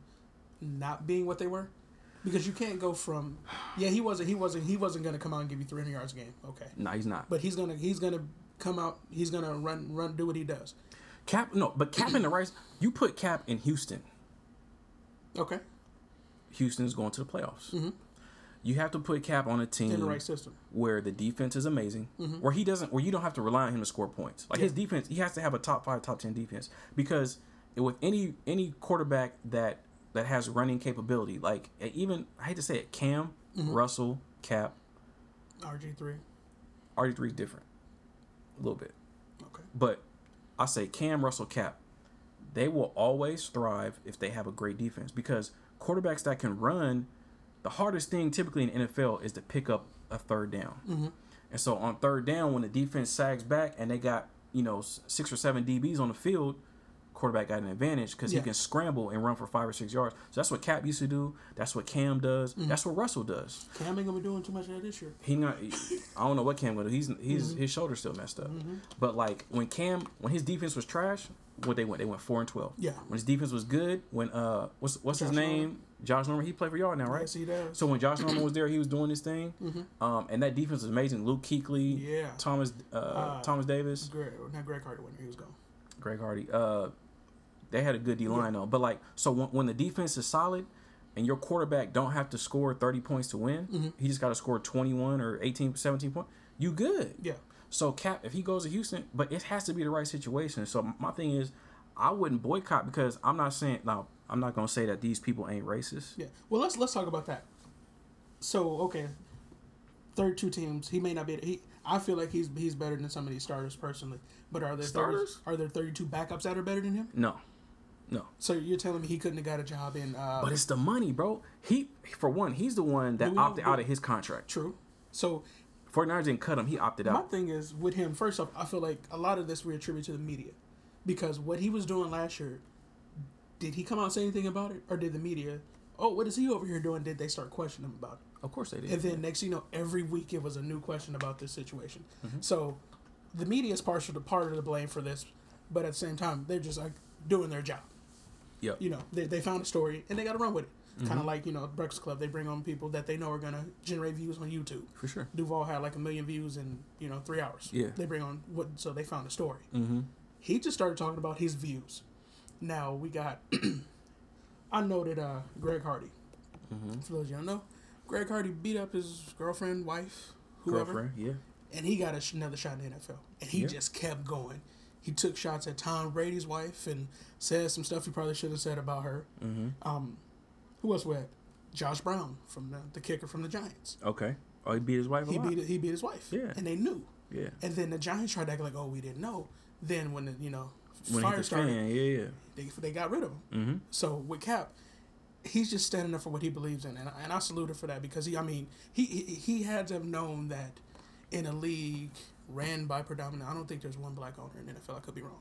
B: not being what they were? Because you can't go from, yeah, he wasn't, he wasn't, he wasn't going to come out and give you 300 yards a game, okay,
A: No, he's not.
B: but he's gonna, he's gonna come out, he's gonna run, run, do what he does.
A: Cap no, but Cap in the Rice you put Cap in Houston.
B: Okay,
A: Houston's going to the playoffs. You have to put Cap on a team
B: in the right system.
A: where the defense is amazing, mm-hmm. where he doesn't, where you don't have to rely on him to score points. Like his defense, he has to have a top five, top ten defense because with any any quarterback that that has running capability, like eh, even I hate to say it, Cam, mm-hmm. Russell, Cap,
B: RG three.
A: RG three is different, a little bit,
B: Okay.
A: but I say Cam, Russell, Cap, they will always thrive if they have a great defense because quarterbacks that can run, the hardest thing typically in the NFL is to pick up a third down. And so on third down, when the defense sags back and they got you know six or seven DBs on the field, quarterback got an advantage because
B: Yeah.
A: he can scramble and run for five or six yards. So that's what Cap used to do. That's what Cam does.
B: Mm-hmm.
A: That's what Russell does.
B: Cam ain't gonna be doing too much of that this year.
A: He not. I don't know what Cam gonna do. He's he's his shoulder's still messed up. But like when Cam when his defense was trash, what they went they went four and twelve.
B: Yeah.
A: When his defense was good, when uh what's what's his
B: Josh
A: name? Josh Norman. He played for y'all now, right?
B: Yes, he does.
A: So when Josh Norman was there, he was doing this thing. Um, and that defense was amazing. Luke Kuechly,
B: Yeah.
A: Thomas uh, Thomas Davis,
B: Greg, not Greg Hardy when he was gone.
A: Greg Hardy. Uh, they had a good D line though. But like, so when, when the defense is solid, and your quarterback don't have to score thirty points to win,
B: Mm-hmm.
A: he just got to score twenty one or 18, 17 points. You good.
B: Yeah.
A: So Cap, if he goes to Houston, but it has to be the right situation. So my thing is, I wouldn't boycott because I'm not saying now. I'm not gonna say that these people ain't racist.
B: Yeah. Well, let's let's talk about that. So okay, third two teams. He may not be. He. I feel like he's he's better than some of these starters personally. But are there 30,
A: Starters?
B: are there thirty two backups that are better than him?
A: No, no.
B: So you're telling me he couldn't have got a job in? Uh,
A: But it's the money, bro. He, for one, he's the one that
B: Do we
A: opted out of his contract.
B: true. So
A: 49ers didn't cut him. He opted out.
B: my thing is with him. First off, I feel like a lot of this we attribute to the media, because what he was doing last year, did he come out and say anything about it, or did the media? Oh, what is he over here doing? Did they start questioning him about it?
A: Of course they did.
B: And then next, you know, every week it was a new question about this situation.
A: Mm-hmm.
B: So the media is partial to part of the blame for this, but at the same time, they're just like doing their job.
A: Yeah.
B: You know, they, they found a story and they got to run with it.
A: Mm-hmm.
B: Kind of like you know, Breakfast Club. They bring on people that they know are gonna generate views on YouTube.
A: For sure.
B: Duval had like a million views in you know three hours.
A: Yeah.
B: They bring on what? So they found a story.
A: Mm-hmm.
B: He just started talking about his views. Now we got. I noted uh, Greg Hardy.
A: Mm-hmm.
B: For those you don't know, Greg Hardy beat up his girlfriend, wife, whoever,
A: Girlfriend, yeah.
B: and he got a, sh- another shot in the NFL. And he
A: Yeah.
B: just kept going. He took shots at Tom Brady's wife and said some stuff he probably should have said about her.
A: Mm-hmm.
B: Um, who else we had? Josh Brown from the, the kicker from the Giants.
A: Okay. Oh, he beat his wife
B: He
A: lot.
B: beat he beat his wife.
A: Yeah.
B: and they knew.
A: Yeah.
B: And then the Giants tried to act like, oh, we didn't know. Then when the you know
A: When he
B: fire started,
A: yeah, yeah.
B: they, they got rid of him.
A: Mm-hmm.
B: So with Cap, he's just standing up for what he believes in, and, I- and I salute him for that because he, I mean, he, he he had to have known that in a league ran by predominant. I don't think there's one black owner in the NFL. I could be wrong,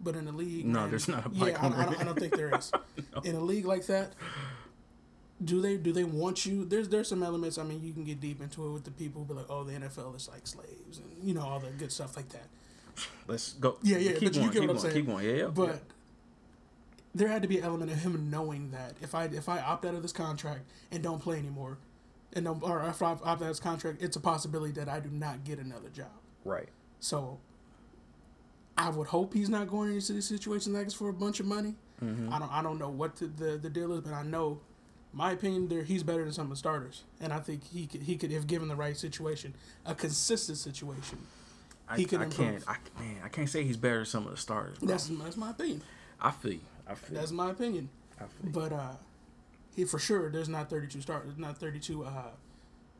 B: but in a league,
A: No,
B: ran-
A: there's not a black
B: yeah,
A: owner.
B: I, don't, I don't think there is. In a league like that, do they do they want you? There's there's some elements. I mean, you can get deep into it with the people who be like, oh, the NFL is like slaves, and you know all the good stuff like that.
A: Let's go.
B: Yeah, yeah,
A: Keep
B: but you
A: going,
B: get
A: keep
B: what I'm
A: going,
B: saying.
A: Keep going. Yeah, yeah.
B: But there had to be an element of him knowing that if I if I opt out of this contract and don't play anymore, and don't, or if I opt out of this contract, it's a possibility that I do not get another job.
A: right.
B: So I would hope he's not going into these situations like this for a bunch of money.
A: Mm-hmm.
B: I don't I don't know what the, the the deal is, but I know my opinion, there he's better than some of the starters, and I think he could he could if given the right situation, a consistent situation,
A: I,
B: he could
A: I
B: improve.
A: can't. I, man, I can't say he's better than some of the starters. Bro.
B: That's that's my opinion.
A: I feel. you. I feel.
B: That's my opinion.
A: I feel. you.
B: But uh, he for sure there's not 32 starters, not 32 uh,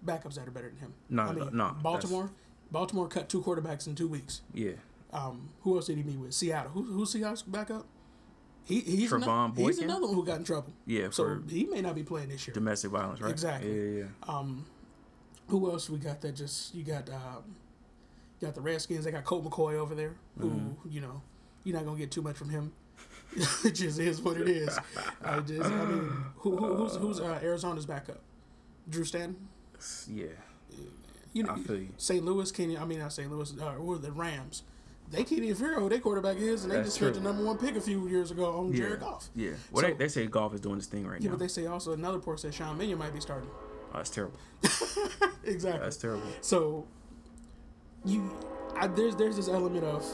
B: backups that are better than him.
A: No,
B: I
A: no,
B: mean,
A: no,
B: Baltimore, Baltimore cut two quarterbacks in two weeks.
A: Yeah.
B: Um, who else did he meet with? Seattle. Who, who's Seattle's backup? He he's Trevone he's another one who got in trouble.
A: Yeah.
B: So he may not be playing this year.
A: domestic violence, right?
B: Exactly.
A: Yeah, yeah. yeah.
B: Um, who else we got that just you got um, you got the Redskins. They got Colt McCoy over there, who
A: Mm-hmm.
B: you know you're not gonna get too much from him. it just is what it is. I just I mean who, who who's who's uh, Arizona's backup? Drew Stanton.
A: Yeah.
B: You know
A: you.
B: St. Louis, Kenny. I mean not St. Louis. Uh, or the Rams. They can't even figure out who their quarterback is, and they
A: That's
B: just spent the number one pick a few years ago on
A: Yeah.
B: Jared Goff.
A: Yeah. Well,
B: So-
A: they, they say Goff is doing this thing right
B: Yeah,
A: now.
B: but they say also another report says Sean Mannion might be starting.
A: oh, that's terrible.
B: exactly.
A: That's terrible.
B: So you, I, there's there's this element of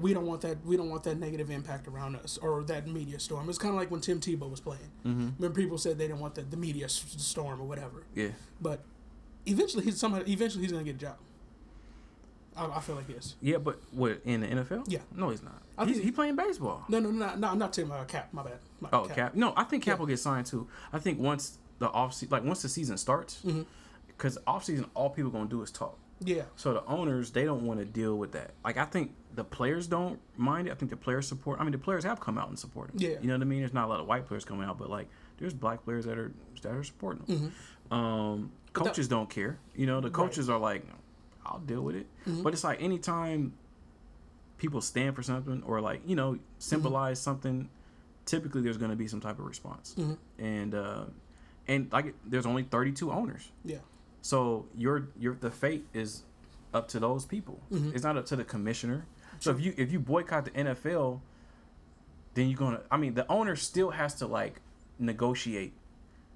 B: we don't want that we don't want that negative impact around us or that media storm. It's kind of like when Tim Tebow was playing.
A: Mm-hmm.
B: Remember, people said they didn't want the, the media s- storm or whatever.
A: Yeah.
B: But eventually, he's somebody. Eventually, he's gonna get a job. I, I feel like yes.
A: Yeah, but what in the NFL?
B: Yeah.
A: No, he's not.
B: I
A: He's,
B: think-
A: he playing baseball.
B: No, no, no, no, I'm not Tim uh, Cap. My bad. My
A: Oh, Cap. No, I think Cap
B: Yeah.
A: will get signed too. I think once the off se- like once the season starts,
B: Mm-hmm.
A: because off season all people gonna do is talk.
B: Yeah.
A: So the owners they don't want to deal with that. Like I think the players don't mind it. I think the players support. I mean the players have come out and support him.
B: Yeah.
A: You know what I mean? There's not a lot of white players coming out, but like there's black players that are that are supporting him.
B: Mm-hmm.
A: Um,
B: that-
A: coaches don't care. You know the coaches are like, I'll deal with it.
B: Mm-hmm.
A: But it's like anytime people stand for something or like you know symbolize something, typically there's going to be some type of response.
B: Mm-hmm.
A: And uh, and like there's only 32 owners.
B: Yeah.
A: So your your the fate is up to those people.
B: Mm-hmm.
A: It's not up to the commissioner. So if you if you boycott the NFL, then you're gonna. I mean, the owner still has to like negotiate,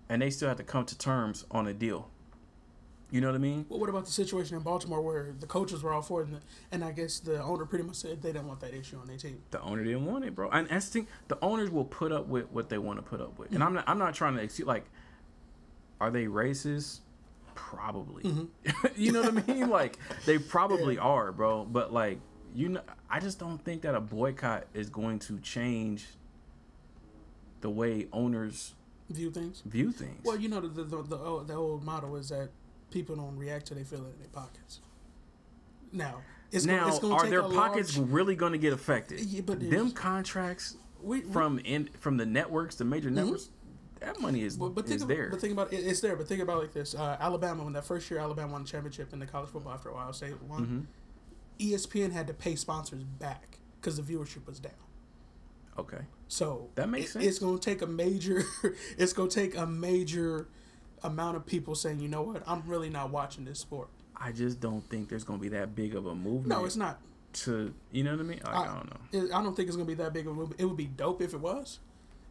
A: and they still have to come to terms on a deal. You know what I mean?
B: Well, what about the situation in Baltimore where the coaches were all for it, and, and I guess the owner pretty much said they didn't want that issue on their team.
A: The owner didn't want it, bro. And I think the owners will put up with what they want to put up with. And
B: Mm-hmm.
A: I'm not. I'm not trying to excuse. Like, are they racist? Probably.
B: Mm-hmm.
A: you know what I mean? Like they probably are, bro. But like you know, I just don't think that a boycott is going to change the way owners
B: View things.
A: view things.
B: Well, you know the the, the, the, old, the old motto is that people don't react till they feel it in their pockets. Now, it's gonna,
A: now,
B: it's gonna
A: are
B: take
A: their
B: a
A: pockets
B: large-
A: really going to get affected?
B: Yeah, but
A: them contracts
B: we, we-
A: from in from the networks, the major networks, that money is.
B: But, but think
A: is
B: of,
A: there.
B: But think about it, it's there. But think about it like this: uh, Alabama, when that first year Alabama won the championship in the college football after Ohio State won,
A: Mm-hmm.
B: ESPN had to pay sponsors back because the viewership was down.
A: okay.
B: So
A: That makes
B: it-
A: sense.
B: It's going to take a major. it's to take a major amount of people saying, you know what, I'm really not watching this sport.
A: I just don't think there's going to be that big of a movement.
B: No, it's not.
A: to you know what I mean? Like, I, don't know.
B: It, I don't think it's going to be that big of a movement. It would be dope if it was,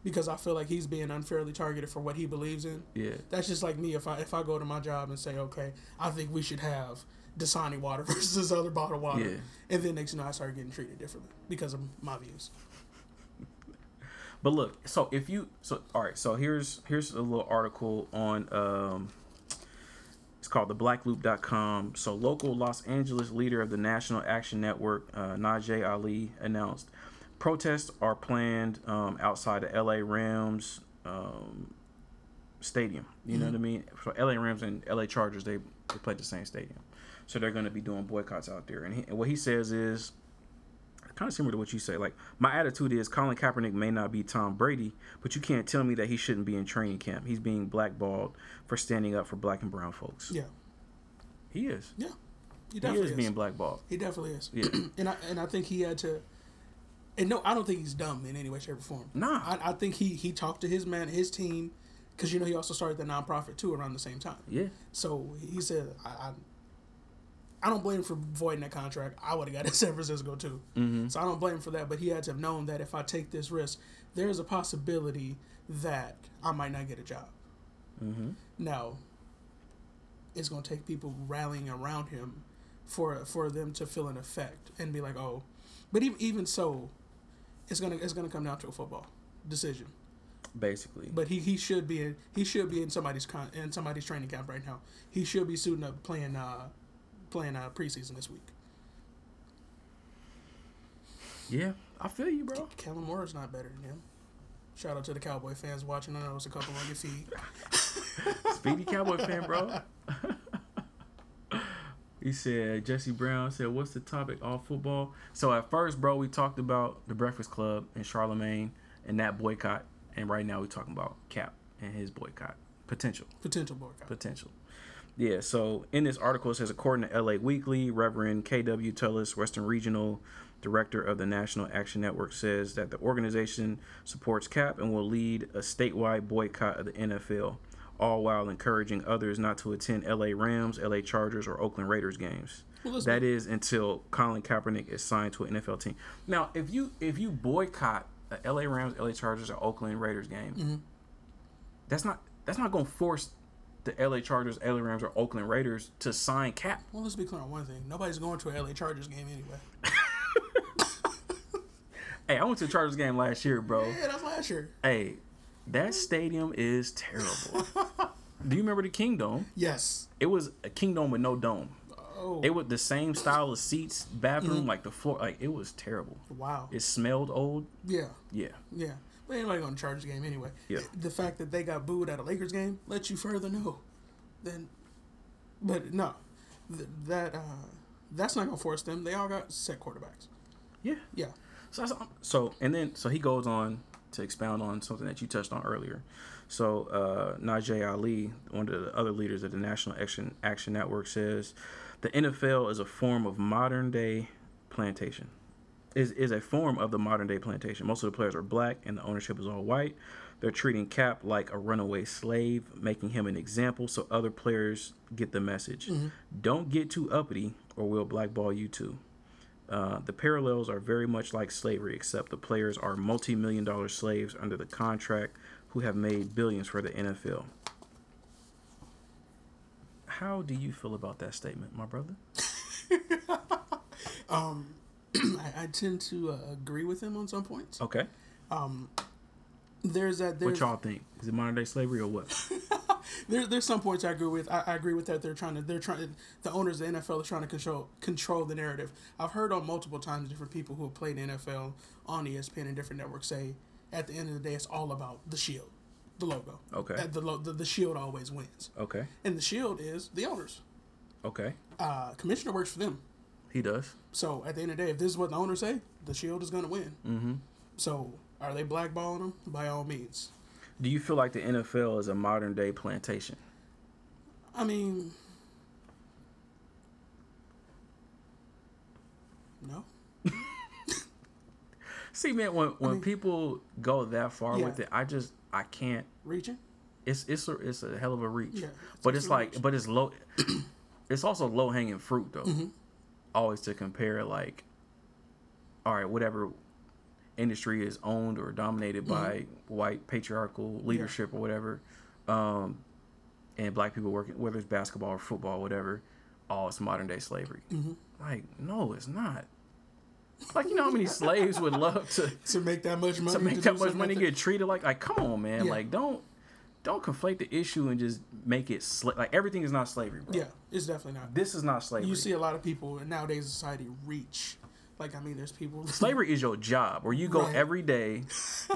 B: because I feel like he's being unfairly targeted for what he believes in.
A: Yeah,
B: That's just like me. If I if I go to my job and say, okay, I think we should have Dasani water versus this other bottled water,
A: Yeah.
B: and then next you know I start getting treated differently because of my views.
A: but look. So if you so all right. So here's here's a little article on um. It's called the theblackloop.com. So, local Los Angeles leader of the National Action Network, uh, Najee Ali, announced protests are planned um, outside the LA Rams um, stadium. You know what I mean? So, LA Rams and LA Chargers, they, they play the same stadium. So, they're going to be doing boycotts out there. And, he, and what he says is kind of similar to what you say. Like, my attitude is Colin Kaepernick may not be Tom Brady, but you can't tell me that he shouldn't be in training camp. He's being blackballed for standing up for black and brown folks.
B: Yeah,
A: He is.
B: yeah, he
A: He
B: definitely
A: is being blackballed.
B: He definitely is.
A: Yeah.
B: and I and I think he had to. And no, I don't think he's dumb in any way, shape, or form.
A: Nah.
B: I, I think he he talked to his man, his team, because you know he also started the nonprofit too around the same time.
A: Yeah.
B: So he said, I, I, I don't blame him for voiding that contract. I would have got it in San Francisco too.
A: Mm-hmm.
B: So I don't blame him for that. But he had to have known that if I take this risk, there is a possibility that I might not get a job.
A: Mm-hmm.
B: Now, it's going to take people rallying around him for for them to feel an effect and be like, oh, but even even so, it's gonna it's gonna come down to a football decision.
A: basically.
B: But he, he should be in, he should be in somebody's con, in somebody's training camp right now. He should be suiting up playing uh playing uh preseason this week.
A: Yeah, I feel you, bro.
B: Kellen Moore is not better than him. Shout out to the Cowboy fans watching. I know there's a couple on your feed.
A: Speedy Cowboy fan, bro. he said Jesse Brown said, "What's the topic? All football." So at first, bro, we talked about the Breakfast Club and Charlemagne and that boycott, and right now we're talking about Cap and his boycott potential.
B: Potential boycott.
A: Potential. Yeah. So in this article, it says according to LA Weekly, Reverend K.W. Tullis, Western Regional Director of the National Action Network, says that the organization supports Cap and will lead a statewide boycott of the NFL, all while encouraging others not to attend LA Rams, LA Chargers, or Oakland Raiders games.
B: Well,
A: That is until Colin Kaepernick is signed to an NFL team. Now, if you if you boycott a LA Rams, LA Chargers, or Oakland Raiders game,
B: Mm-hmm.
A: that's not that's not going to force the LA Chargers, LA Rams, or Oakland Raiders to sign Cap.
B: Well, let's be clear on one thing. Nobody's going to a LA Chargers game anyway.
A: Hey, I went to the Chargers game last year, bro.
B: Yeah, that's last year.
A: Hey, that stadium is terrible. Do you remember the Kingdome?
B: Yes.
A: It was a Kingdome with no dome.
B: Oh,
A: It was the same style of seats, bathroom, like the floor. Like it was terrible.
B: wow.
A: It smelled old.
B: Yeah,
A: Yeah.
B: yeah. But anybody going to charge the game anyway.
A: Yeah.
B: The fact that they got booed at a Lakers game lets you further know. Then, but no, th- that uh, that's not going to force them. They all got set quarterbacks.
A: Yeah.
B: Yeah.
A: So, that's- so and then so he goes on to expound on something that you touched on earlier. So uh, Najee Ali, one of the other leaders of the National Action Action Network, says the NFL is a form of modern day plantation. Is is a form of the modern day plantation. Most of the players are black, and the ownership is all white. They're treating Cap like a runaway slave, making him an example so other players get the message. Don't get too uppity, or we'll blackball you too. Uh, the parallels are very much like slavery, except the players are multi million dollar slaves under the contract who have made billions for the NFL. How do you feel about that statement, my brother?
B: Um, I, I tend to uh, agree with him on some points.
A: Okay.
B: There's that.
A: What y'all think? Is it modern day slavery or what?
B: there, there's some points I agree with. I, I agree with that. They're trying to. They're trying. The owners of the NFL are trying to control control the narrative. I've heard on multiple times different people who have played the NFL on ESPN and different networks say, at the end of the day, it's all about the shield, the logo.
A: Okay.
B: The, lo- the the shield always wins,
A: Okay.
B: and the shield is the owners.
A: Okay.
B: Uh, commissioner works for them.
A: He does.
B: So at the end of the day, if this is what the owners say, the shield is going to win.
A: Mm-hmm.
B: So are they blackballing them? By all means.
A: Do you feel like the NFL is a modern day plantation?
B: I mean, no.
A: See, man, when when
B: mean-
A: people go that far
B: Yeah.
A: with it, I just I can't.
B: Reaching?
A: It's it's a it's a hell of a reach.
B: Yeah,
A: but
B: it's
A: it's like
B: reach.
A: but it's low. it's also low hanging fruit though.
B: Mm-hmm.
A: Always to compare like, all right, whatever industry is owned or dominated
B: Mm-hmm.
A: by white patriarchal leadership or whatever, um, and black people working whether it's basketball or football, whatever. Oh, it's modern day slavery.
B: Mm-hmm.
A: Like, no, it's not. Like, you know how many slaves would love to
B: To make that much money.
A: to make
B: do
A: that much money
B: like
A: get treated like like come on man
B: Yeah.
A: like don't don't conflate the issue and just make it sla- like everything is not slavery bro
B: Yeah, it's definitely not.
A: this is not slavery
B: You see a lot of people in nowadays society reach. Like, I mean, there's people.
A: slavery is your job where you go
B: Right.
A: every day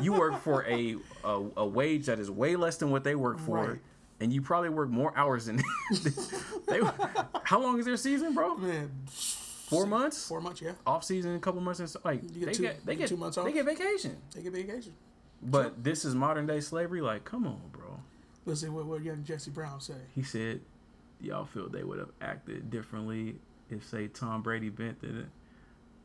A: you work for a, a a wage that is way less than what they work for
B: Right.
A: and you probably work more hours than they how long is their season bro
B: Man,
A: four months
B: four months, yeah.
A: off season a couple months and stuff like
B: You get
A: they
B: two-
A: get they
B: get two months off.
A: they get vacation
B: They get vacation.
A: but this is modern day slavery like come on bro
B: see what, what young Jesse Brown say.
A: He said, "Y'all feel they would have acted differently if, say, Tom Brady bent in it."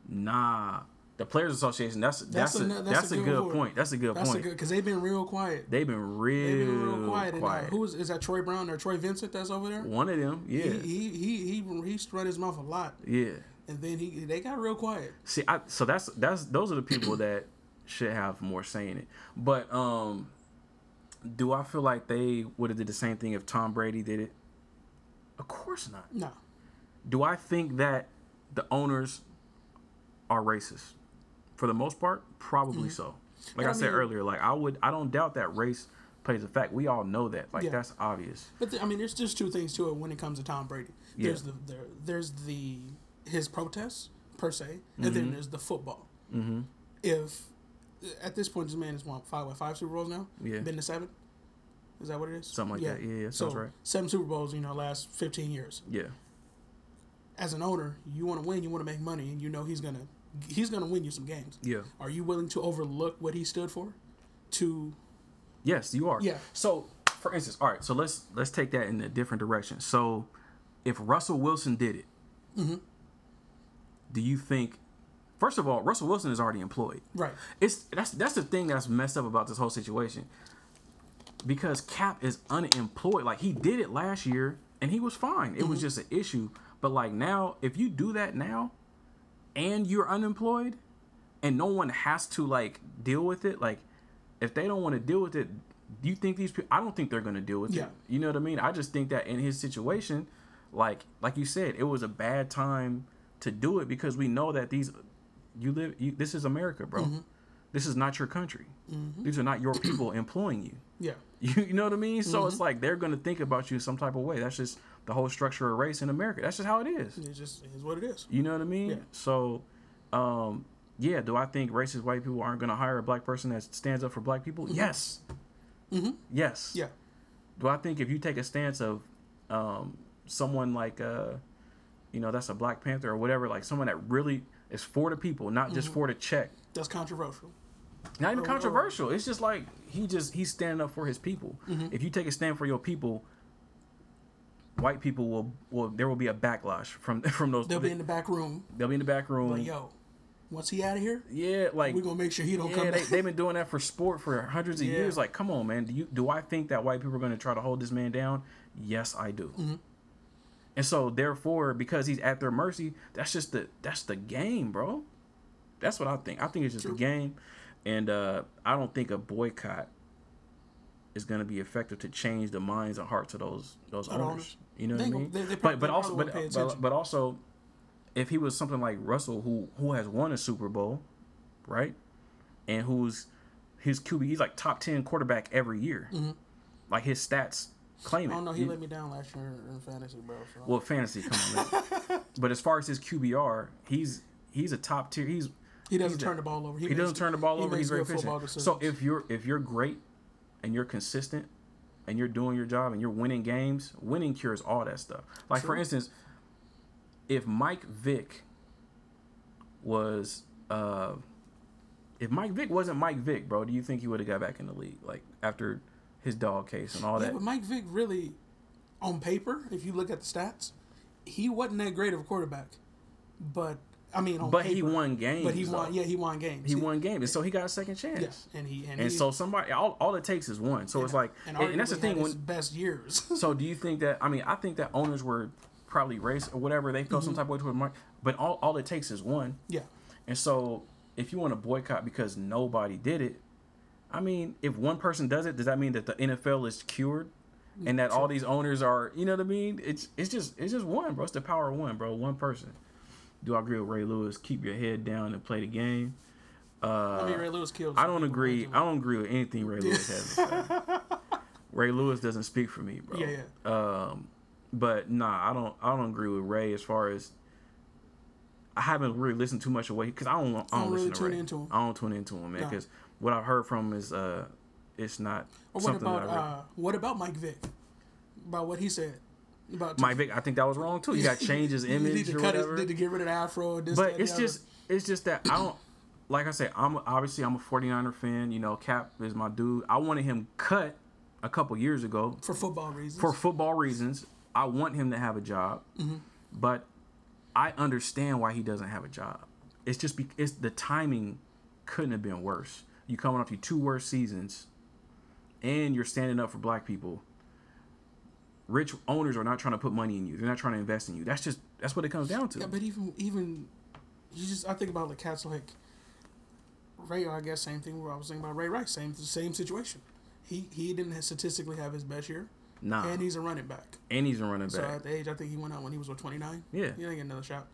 A: Nah, the Players Association. That's that's
B: That's
A: a,
B: a-
A: that's,
B: that's
A: a, good,
B: good
A: point. That's a good
B: That's
A: point.
B: because they've been real quiet.
A: They've been real,
B: They've been real quiet. And, uh, who is is that? Troy Brown or Troy Vincent that's over there?
A: One of them, yeah,
B: He he he he, he spread his mouth a lot,
A: yeah.
B: and then he they got real quiet.
A: See, I, so that's that's those are the people that should have more say in it. But um, do I feel like they would have did the same thing if Tom Brady did it? Of course not.
B: No,
A: Do I think that the owners are racist? For the most part, probably so. Like I,
B: I
A: said
B: mean-
A: earlier, like I would, I don't doubt that race plays a fact. We all know that. Like
B: Yeah.
A: that's obvious.
B: But th- I mean, there's just two things to it when it comes to Tom Brady.
A: Yeah.
B: There's the there, there's the his protests per se, and then there's the football.
A: Mm-hmm.
B: If at this point this man has won five what, five Super Bowls now,
A: Yeah.
B: been to seven. Is that what it is?
A: Something like that. Yeah, yeah,
B: so
A: right.
B: seven Super Bowls, you know, last fifteen years.
A: Yeah.
B: As an owner, you want to win, you want to make money, and you know he's gonna he's gonna win you some games.
A: Yeah.
B: Are you willing to overlook what he stood for? To
A: Yes, you are.
B: Yeah.
A: So, for instance, all right. So let's let's take that in a different direction. So, if Russell Wilson did it,
B: Mm-hmm.
A: do you think? First of all, Russell Wilson is already employed.
B: right,
A: It's that's that's the thing that's messed up about this whole situation. Because Cap is unemployed. Like he did it last year and he was fine. It
B: Mm-hmm.
A: was just an issue. But like now, if you do that now and you're unemployed and no one has to like deal with it, like if they don't want to deal with it, do you think these people I don't think they're gonna deal with
B: Yeah.
A: it. You know what I mean? I just think that in his situation, like like you said, it was a bad time to do it because we know that these you live you, this is America, bro.
B: Mm-hmm.
A: This is not your country. These are not your people employing you.
B: yeah,
A: You, you know what I mean? So
B: Mm-hmm.
A: it's like they're gonna think about you some type of way. That's just the whole structure of race in America. That's just how it is.
B: it just is what it is.
A: You know what I mean?
B: Yeah.
A: So, um, yeah. Do I think racist white people aren't gonna hire a black person that stands up for black people? Yes.
B: Mm-hmm.
A: Yes.
B: Yeah,
A: Do I think if you take a stance of um, someone like uh, you know that's a Black Panther or whatever, like someone that really is for the people, not
B: Mm-hmm.
A: just for the check.
B: that's controversial.
A: Not even controversial. It's just like he just he's standing up for his people.
B: Mm-hmm.
A: If you take a stand for your people, white people will will there will be a backlash from from those.
B: They'll be in the back room,
A: they'll be in the back room.
B: like, yo, once he out of here,
A: yeah, like
B: we're gonna make sure he don't
A: yeah,
B: come
A: they,
B: back.
A: they've been doing that for sport for hundreds of
B: Yeah.
A: years. Like, come on, man. Do you do I think that white people are going to try to hold this man down? Yes, I do.
B: Mm-hmm.
A: And so, therefore, because he's at their mercy, that's just the that's the game, bro. That's what I think. I think it's just
B: True.
A: the game, and uh, I don't think a boycott is going to be effective to change the minds and hearts of those those owners.
B: owners.
A: You know
B: They
A: what I mean?
B: they- they
A: but but also but, but but also, if he was something like Russell, who who has won a Super Bowl, right, and who's his QB, he's like top ten quarterback every year. Mm-hmm. Like his stats claim it.
B: oh no, he let me down last year in fantasy, bro. So.
A: well, fantasy, come on, but as far as his QBR, he's he's a top tier. He's
B: he doesn't turn the ball over.
A: he
B: makes-
A: doesn't turn the ball
B: he
A: over. He's very efficient. So if you're if you're great and you're consistent and you're doing your job and you're winning games, winning cures all that stuff. Like for instance, if Mike Vick was uh if Mike Vick wasn't Mike Vick, bro, do you think he would have got back in the league like after his dog case and all
B: yeah,
A: that?
B: but Mike Vick really, on paper, if you look at the stats, he wasn't that great of a quarterback. But I mean,
A: But he won games.
B: But he
A: though.
B: won. Yeah, he won games.
A: He won games, and so he got a second chance.
B: Yeah, and he and,
A: And
B: he,
A: so somebody, all, all it takes is one. So it's like, and, and that's the thing when
B: best years.
A: So do you think that? I mean, I think that owners were probably race or whatever they felt some mm-hmm. type of way toward Mark, but all, all it takes is one.
B: yeah,
A: And so if you want to boycott because nobody did it, I mean, if one person does it, does that mean that the NFL is cured? And that all these owners are, you know what I mean? It's it's just it's just one, bro. It's the power of one, bro. One person. Do I agree with Ray Lewis? Keep your head down and play the game. Uh,
B: I mean Ray Lewis killed.
A: I don't agree. I don't agree with anything Ray Lewis has to say. Ray Lewis doesn't speak for me, bro.
B: Yeah, yeah.
A: Um, but nah, I don't. I don't agree with Ray as far as. I haven't really listened too much away because I don't. I don't,
B: don't really
A: to Ray.
B: into him.
A: I don't tune into him, man. Because what I've heard from him is, uh, it's not
B: Or what
A: something
B: about
A: I
B: uh, what about Mike Vick? About what he said about
A: Mike Vick. I think that was wrong too. You got to change his
B: You need
A: image
B: to
A: or
B: cut
A: whatever.
B: His, need to get rid of the afro. This,
A: but
B: that,
A: it's just it's just that I don't like I said I'm obviously I'm a 49er fan you know Cap is my dude I wanted him cut a couple years ago
B: for football reasons.
A: for football reasons I want him to have a job
B: Mm-hmm.
A: but I understand why he doesn't have a job it's just be, it's the timing couldn't have been worse you coming off your two worst seasons and you're standing up for black people rich owners are not trying to put money in you they're not trying to invest in you that's just that's what it comes down to
B: yeah, but even even you just I think about like cats like Ray. I guess same thing. Where I was thinking about Ray Rice. Same same situation. He he didn't statistically have his best year,
A: nah
B: and he's a running back.
A: and he's a running
B: So
A: back So
B: at the age I think he went out when he was what twenty nine.
A: Yeah.
B: he didn't get another shot.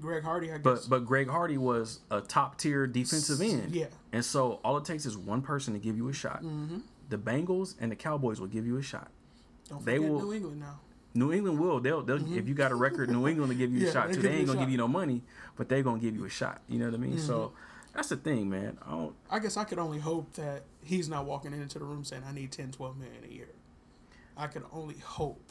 B: Greg Hardy, I guess.
A: But but Greg Hardy was a top tier defensive end.
B: yeah.
A: And so all it takes is one person to give you a shot.
B: Mm-hmm.
A: The Bengals and the Cowboys will give you a shot.
B: Don't
A: they will-
B: New England now.
A: New England will. They'll. they'll If you got a record, New England will give you
B: Mm-hmm. Yeah,
A: a shot too. They ain't gonna give
B: shot. Mm-hmm.
A: you no money, but they gonna give you a shot. You know what I mean? So that's the thing, man. I don't.
B: I guess I could only hope that he's not walking into the room saying, I need 10, 12 million a year. I can only hope.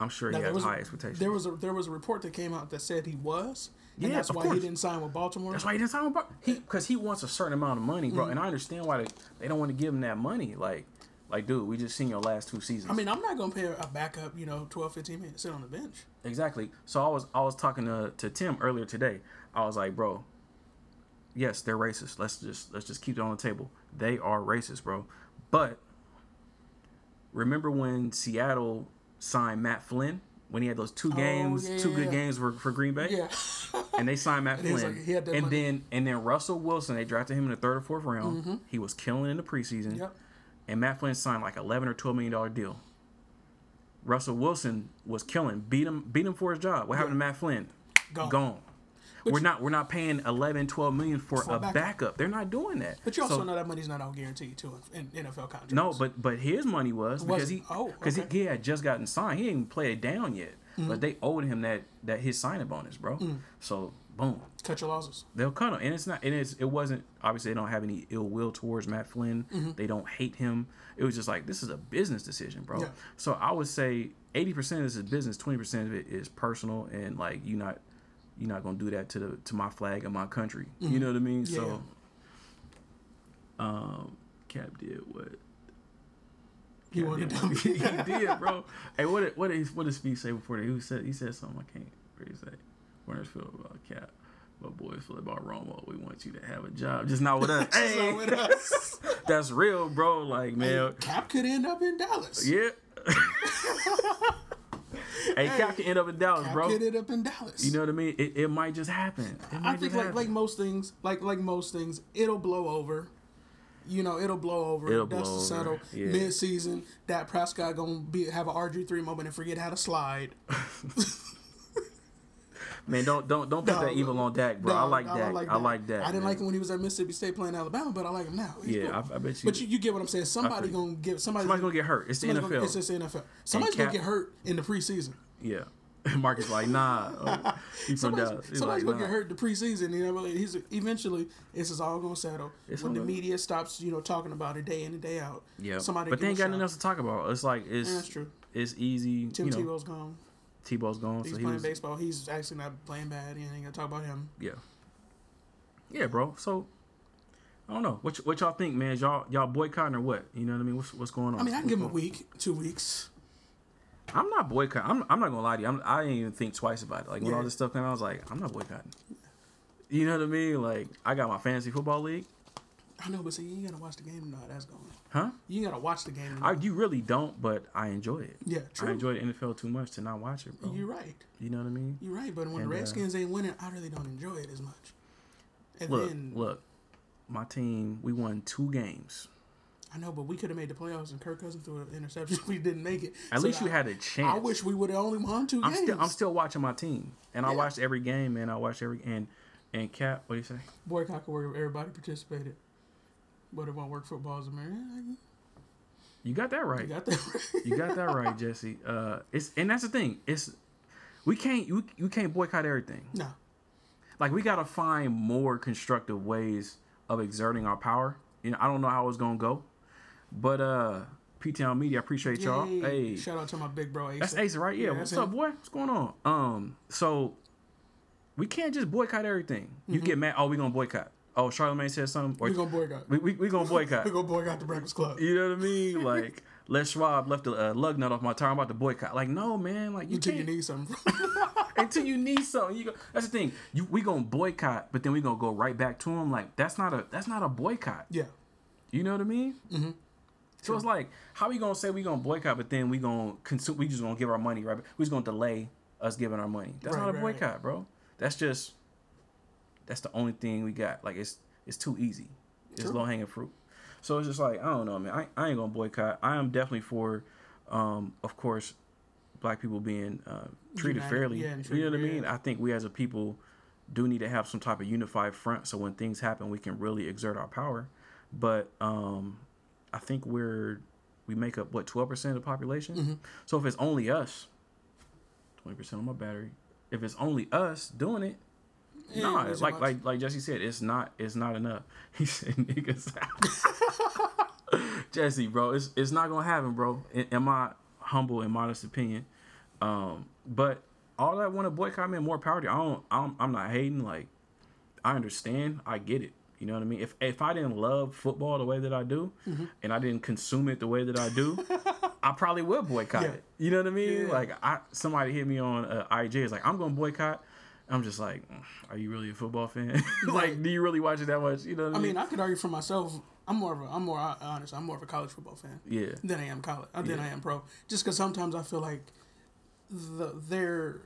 A: I'm sure
B: Now,
A: he has high expectations.
B: there was a there was a report that came out that said he was, and
A: Yeah,
B: that's why
A: course.
B: he didn't sign with Baltimore.
A: That's why he didn't sign with he because he wants a certain amount of money,
B: Mm-hmm.
A: bro. And I understand why they, they don't want to give him that money. Like, like, dude, we just seen your last two seasons.
B: I mean, I'm not gonna pay a backup, you know, 12, 15 minutes sit on the bench.
A: Exactly. So I was I was talking to, to Tim earlier today. I was like, bro, yes, they're racist. Let's just let's just keep it on the table. They are racist, bro. But remember when Seattle signed Matt Flynn when he had those two oh, games,
B: Oh, yeah,
A: two good
B: yeah.
A: games for, for Green Bay?
B: Yeah.
A: And they signed Matt
B: was
A: Flynn.
B: like- he had that
A: and
B: money.
A: then and then Russell Wilson, they drafted him in the third or fourth round. Mm-hmm. He was killing in the preseason.
B: yep.
A: And Matt Flynn signed like eleven or twelve million dollar deal. Russell Wilson was killing, beat him, beat him for his job. What happened to Matt Flynn?
B: Gone.
A: Gone. we're not we're not paying 11, 12 million for,
B: For a backup.
A: backup. They're not doing that.
B: But you also
A: So-
B: know that money's not all guaranteed too in NFL contracts.
A: no, but but his money was because
B: Was
A: he
B: Oh,
A: because
B: okay.
A: he, he had just gotten signed. He didn't even play it down yet,
B: Mm-hmm.
A: but they owed him that that his signing bonus, bro.
B: Mm.
A: So boom,
B: cut your losses.
A: they'll cut him, and it's not and it's it wasn't obviously they don't have any ill will towards Matt Flynn.
B: Mm-hmm.
A: They don't hate him. It was just like this is a business decision, bro.
B: Yeah.
A: So I would say eighty percent of this is business, twenty percent of it is personal, and like you're not you're not gonna do that to the to my flag and my country. You know what I mean?
B: Mm-hmm. Yeah.
A: So um Cap did what
B: He wanted
A: did
B: to
A: he did, bro. Hey, what did what did what did Speed say before that? He said he said something I can't really say. Warner's feel about Cap. But boys feel about Romo. We want you to have a job. Just not with us. Hey,
B: with us.
A: that's real, bro. Like, man.
B: Cap could end up in Dallas.
A: Yeah. hey, Cap can end up in Dallas,
B: Cap
A: bro.
B: could end up in Dallas.
A: You know what I mean? It, it might just happen. It
B: I think like
A: happen.
B: like most things, like like most things, it'll blow over. You know, it'll blow over.
A: It'll
B: dust
A: blow
B: will settle.
A: yeah.
B: Mid season, Dak Prescott gonna be have an RG three moment and forget how to slide.
A: Man, don't don't don't put
B: No,
A: that evil on Dak, bro. I
B: No,
A: like
B: don't
A: Dak. I like Dak.
B: I didn't
A: man.
B: like him when he was at Mississippi State playing Alabama, but I like him now. He's
A: Yeah,
B: cool.
A: I, I bet you.
B: But you, you get what I'm saying. Somebody gonna get somebody's,
A: somebody's gonna get hurt. It's the NFL.
B: Gonna, it's just the NFL. Somebody's gonna get hurt in the preseason.
A: yeah. Marcus like, nah. Uh, he from
B: Somebody's,
A: Dallas. He's
B: somebody's
A: like,
B: gonna
A: nah.
B: get hurt the preseason. You know, he's eventually this is all gonna settle
A: It's
B: when the media stops, you know, talking about it day in and day out.
A: Yeah.
B: somebody.
A: but they ain't got nothing else to talk about. It's like it's
B: Yeah, that's true.
A: it's easy.
B: Tim
A: you know,
B: Tebow's gone.
A: Tebow's gone,
B: He's
A: so he
B: playing
A: was
B: baseball. He's actually not playing bad. You ain't gonna talk about him.
A: yeah, yeah, bro. So I don't know what y- what y'all think, man. Is y'all y'all boycotting or what? You know what I mean? What's what's going on?
B: I mean, I can give him a week, two weeks.
A: I'm not boycotting. I'm I'm not gonna lie to you. I'm, I didn't even think twice about it. Like when
B: Yeah.
A: all this stuff came out, I was like, I'm not boycotting. You know what I mean? Like I got my fantasy football league,
B: I know, but see, you ain't gotta watch the game. No, that's going.
A: huh?
B: You ain't gotta watch the game.
A: I you really don't, but I enjoy it.
B: yeah, true.
A: I enjoy the NFL too much to not watch it, bro.
B: You're right.
A: You know what I mean?
B: You're right. But when
A: And,
B: the
A: uh,
B: Redskins ain't winning, I really don't enjoy it as much. And
A: Look,
B: then
A: look, my team, we won two games.
B: I know, but we could have made the playoffs, and Kirk Cousins threw an interception. We didn't make it.
A: At
B: So
A: least you
B: I-
A: had a chance.
B: I wish we would have only won 2
A: I'm
B: games.
A: still, I'm still watching my team, and I
B: Yeah.
A: watched every game, man. I watched every and and Cap. What do you say?
B: boycott where everybody participated, but it won't work. Football's American.
A: You got that right.
B: You got that right.
A: You got that right, Jesse. Uh, it's and that's the thing. It's we can't you you can't boycott everything.
B: no,
A: Like we gotta find more constructive ways of exerting our power. You know, I don't know how it's gonna go, but uh, PTL Media, I appreciate y'all.
B: Yay.
A: Hey,
B: shout out to my big bro Ace.
A: That's Ace, right? Yeah.
B: Yeah,
A: What's up,
B: him.
A: boy? What's going on? Um, so we can't just boycott everything. You get mad. Oh, we gonna boycott. Oh, Charlemagne said something. Or
B: We gonna boycott.
A: we, we, we gonna boycott.
B: We gonna boycott the Breakfast Club.
A: you know what I mean? Like Les Schwab left a uh, lug nut off my tire. I'm about to boycott. Like no, man. Like you
B: Until you
A: can't
B: need something.
A: until you need something. You go. That's the thing. You we gonna boycott, but then we gonna go right back to them. Like that's not a that's not a boycott.
B: yeah.
A: You know what I mean? Mm-hmm. So it's like, how we gonna say we gonna boycott, but then we gonna consume? We just gonna give our money, right? We just gonna delay us giving our money. That's
B: Right,
A: not a
B: right.
A: boycott, bro. That's just that's the only thing we got. Like it's it's too easy. It's low hanging fruit. So it's just like I don't know, man. I, I ain't gonna boycott. I am definitely for, um, of course, black people being uh, treated
B: United,
A: fairly.
B: yeah,
A: you know what I mean? I think we as a people do need to have some type of unified front so when things happen we can really exert our power. But um, I think we're we make up what twelve percent of the population.
B: Mm-hmm.
A: So if it's only us, twenty percent on my battery. If it's only us doing it, no,
B: too
A: like like like Jesse said, it's not it's not enough. He said niggas. Jesse, bro, it's it's not gonna happen, bro. In, in my humble and modest opinion, um, but all that want to boycott me and more power to. I don't. I'm, I'm not hating. Like, I understand. I get it. You know what I mean? If if I didn't love football the way that I do,
B: Mm-hmm.
A: and I didn't consume it the way that I do, I probably would boycott
B: Yeah.
A: it. You know what I mean?
B: Yeah.
A: Like, I somebody hit me on uh, IG. Is like, I'm gonna boycott. I'm just like, "Mm, are you really a football fan? like, do you really watch it that much? You know what I
B: I
A: mean?
B: mean, I could argue for myself. I'm more of a, I'm more honest. I'm more of a college football fan
A: yeah,
B: than I am college. uh, Than
A: Yeah.
B: I am pro. Just because sometimes I feel like the they're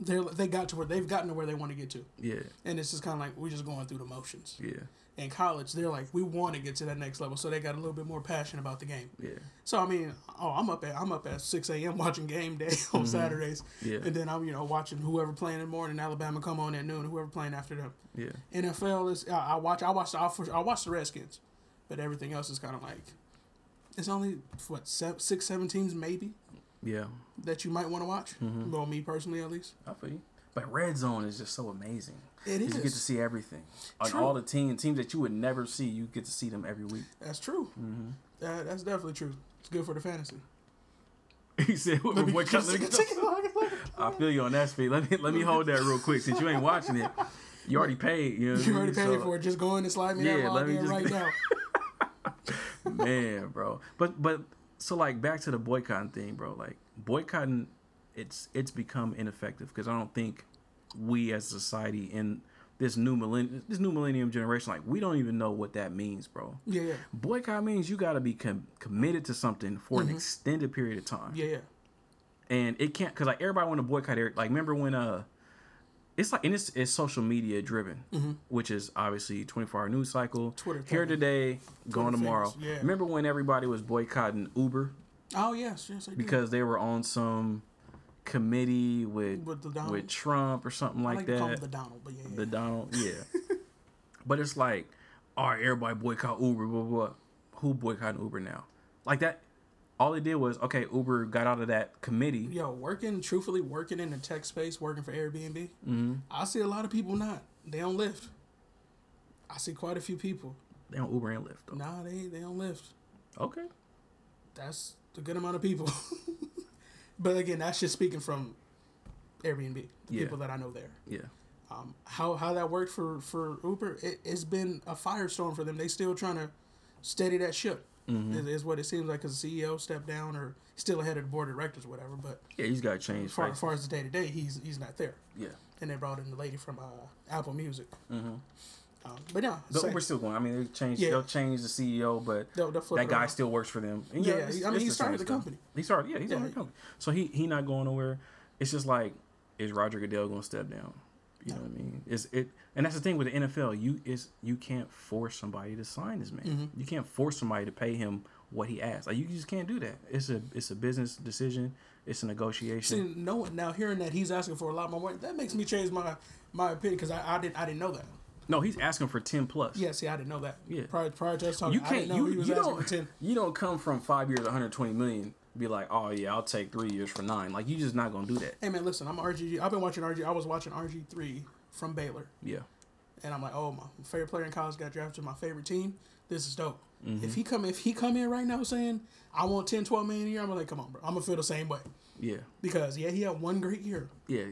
B: they're they got to where they've gotten to where they want to get to,
A: yeah,
B: and it's just kind of like we're just going through the motions.
A: yeah,
B: In college, they're like we want to get to that next level, so they got a little bit more passion about the game.
A: yeah,
B: So I mean, oh, I'm up at I'm up at six a.m. watching game day on Saturdays,
A: Mm-hmm. Yeah.
B: and then I'm you know watching whoever playing in the morning. Alabama come on at noon. Whoever playing after them.
A: yeah.
B: NFL is I, I watch I watch I, I watch the Redskins, but everything else is kind of like it's only what seven, six seven teams maybe
A: Yeah,
B: that you might want to watch.
A: Mm-hmm.
B: Well, me personally at least.
A: I feel you. But Red Zone is just so amazing.
B: It
A: 'Cause You get to see everything. On
B: True.
A: all the team teams that you would never see, you get to see them every week.
B: That's true.
A: Mm-hmm.
B: That, that's definitely true. It's good for the fantasy.
A: he said,
B: me
A: "What color?"
B: take it long as long.
A: I feel you on that speed. Let me let me hold that real quick since you ain't watching it. You already paid. You, know
B: You already paid
A: So-
B: for it. Just go in and slide me that
A: Yeah, let
B: log in
A: just-
B: right now.
A: man, bro. But but so like back to the boycotting thing, bro. Like boycotting, it's it's become ineffective because I don't think we as a society in this new millennium this new millennium generation like we don't even know what that means, bro.
B: Yeah, yeah,
A: Boycott means you got to be com- committed to something for an extended period of time,
B: yeah, yeah.
A: and it can't because like everybody want to boycott. It. Like remember when uh. It's like and it's, it's social media driven, which is obviously twenty four hour news cycle.
B: Twitter
A: here today, gone
B: Twitter
A: tomorrow.
B: famous, yeah.
A: Remember when everybody was boycotting Uber
B: Oh yes, yes, I do.
A: because they were on some committee with
B: With
A: with. Trump or something like,
B: like to call him
A: that.
B: the Donald, but yeah, yeah.
A: The Donald, yeah. but it's like, all right, everybody boycott Uber, blah, blah, blah. Who boycotting Uber now? Like that, all it did was, okay, Uber got out of that committee.
B: Yo, working truthfully, working in the tech space, working for Airbnb.
A: Mm-hmm.
B: I see a lot of people not. They don't Lyft. I see quite a few people.
A: They don't Uber and Lyft, though.
B: Nah, they they don't Lyft.
A: Okay.
B: That's a good amount of people. but again, that's just speaking from Airbnb, the
A: Yeah.
B: people that I know there.
A: Yeah.
B: Um, how how that worked for for Uber, it, it's been a firestorm for them. They still trying to steady that ship.
A: Mm-hmm.
B: Is, is what it seems like. Because the CEO stepped down, or still ahead of the board of directors, or whatever. But
A: Yeah, he's got to change.
B: as far, as far as the day to day, he's he's not there.
A: Yeah.
B: And they brought in the lady from uh, Apple Music.
A: Mm-hmm.
B: Um, but no,
A: But
B: same.
A: Uber's still going. I mean, they changed.
B: Yeah.
A: They'll change the CEO, but
B: They'll- they'll
A: that guy still works for them. And
B: Yeah,
A: it's-
B: I mean,
A: it's
B: he
A: the
B: started the
A: stuff.
B: company.
A: He started. Yeah, he's
B: Yeah,
A: on the company. So he he not going nowhere. It's just like, is Roger Goodell going to step down? You know what I mean? Is it? And that's the thing with the NFL. You is you can't force somebody to sign this man.
B: Mm-hmm.
A: You can't force somebody to pay him what he asks. Like you just can't do that. It's a it's a business decision. It's a negotiation.
B: See, no one now hearing that he's asking for a lot more money, that makes me change my my opinion because I, I didn't I didn't know that.
A: No, he's asking for ten plus.
B: Yeah, see, I didn't know that.
A: Yeah.
B: Prior prior to us talking,
A: You can't. You,
B: he was
A: you don't. You don't come from five years, 120 million. Be like, oh yeah, I'll take three years for nine. Like you just not gonna do that.
B: Hey man, listen, I'm RG. I've been watching RG. I was watching RG three from Baylor,
A: Yeah.
B: and I'm like, oh my favorite player in college got drafted to my favorite team. This is dope.
A: Mm-hmm.
B: If he come if he come in right now saying I want 10, 12 million a year, I'm like, come on, bro. I'm gonna feel the same way
A: Yeah.
B: because yeah, he had one great year.
A: Yeah.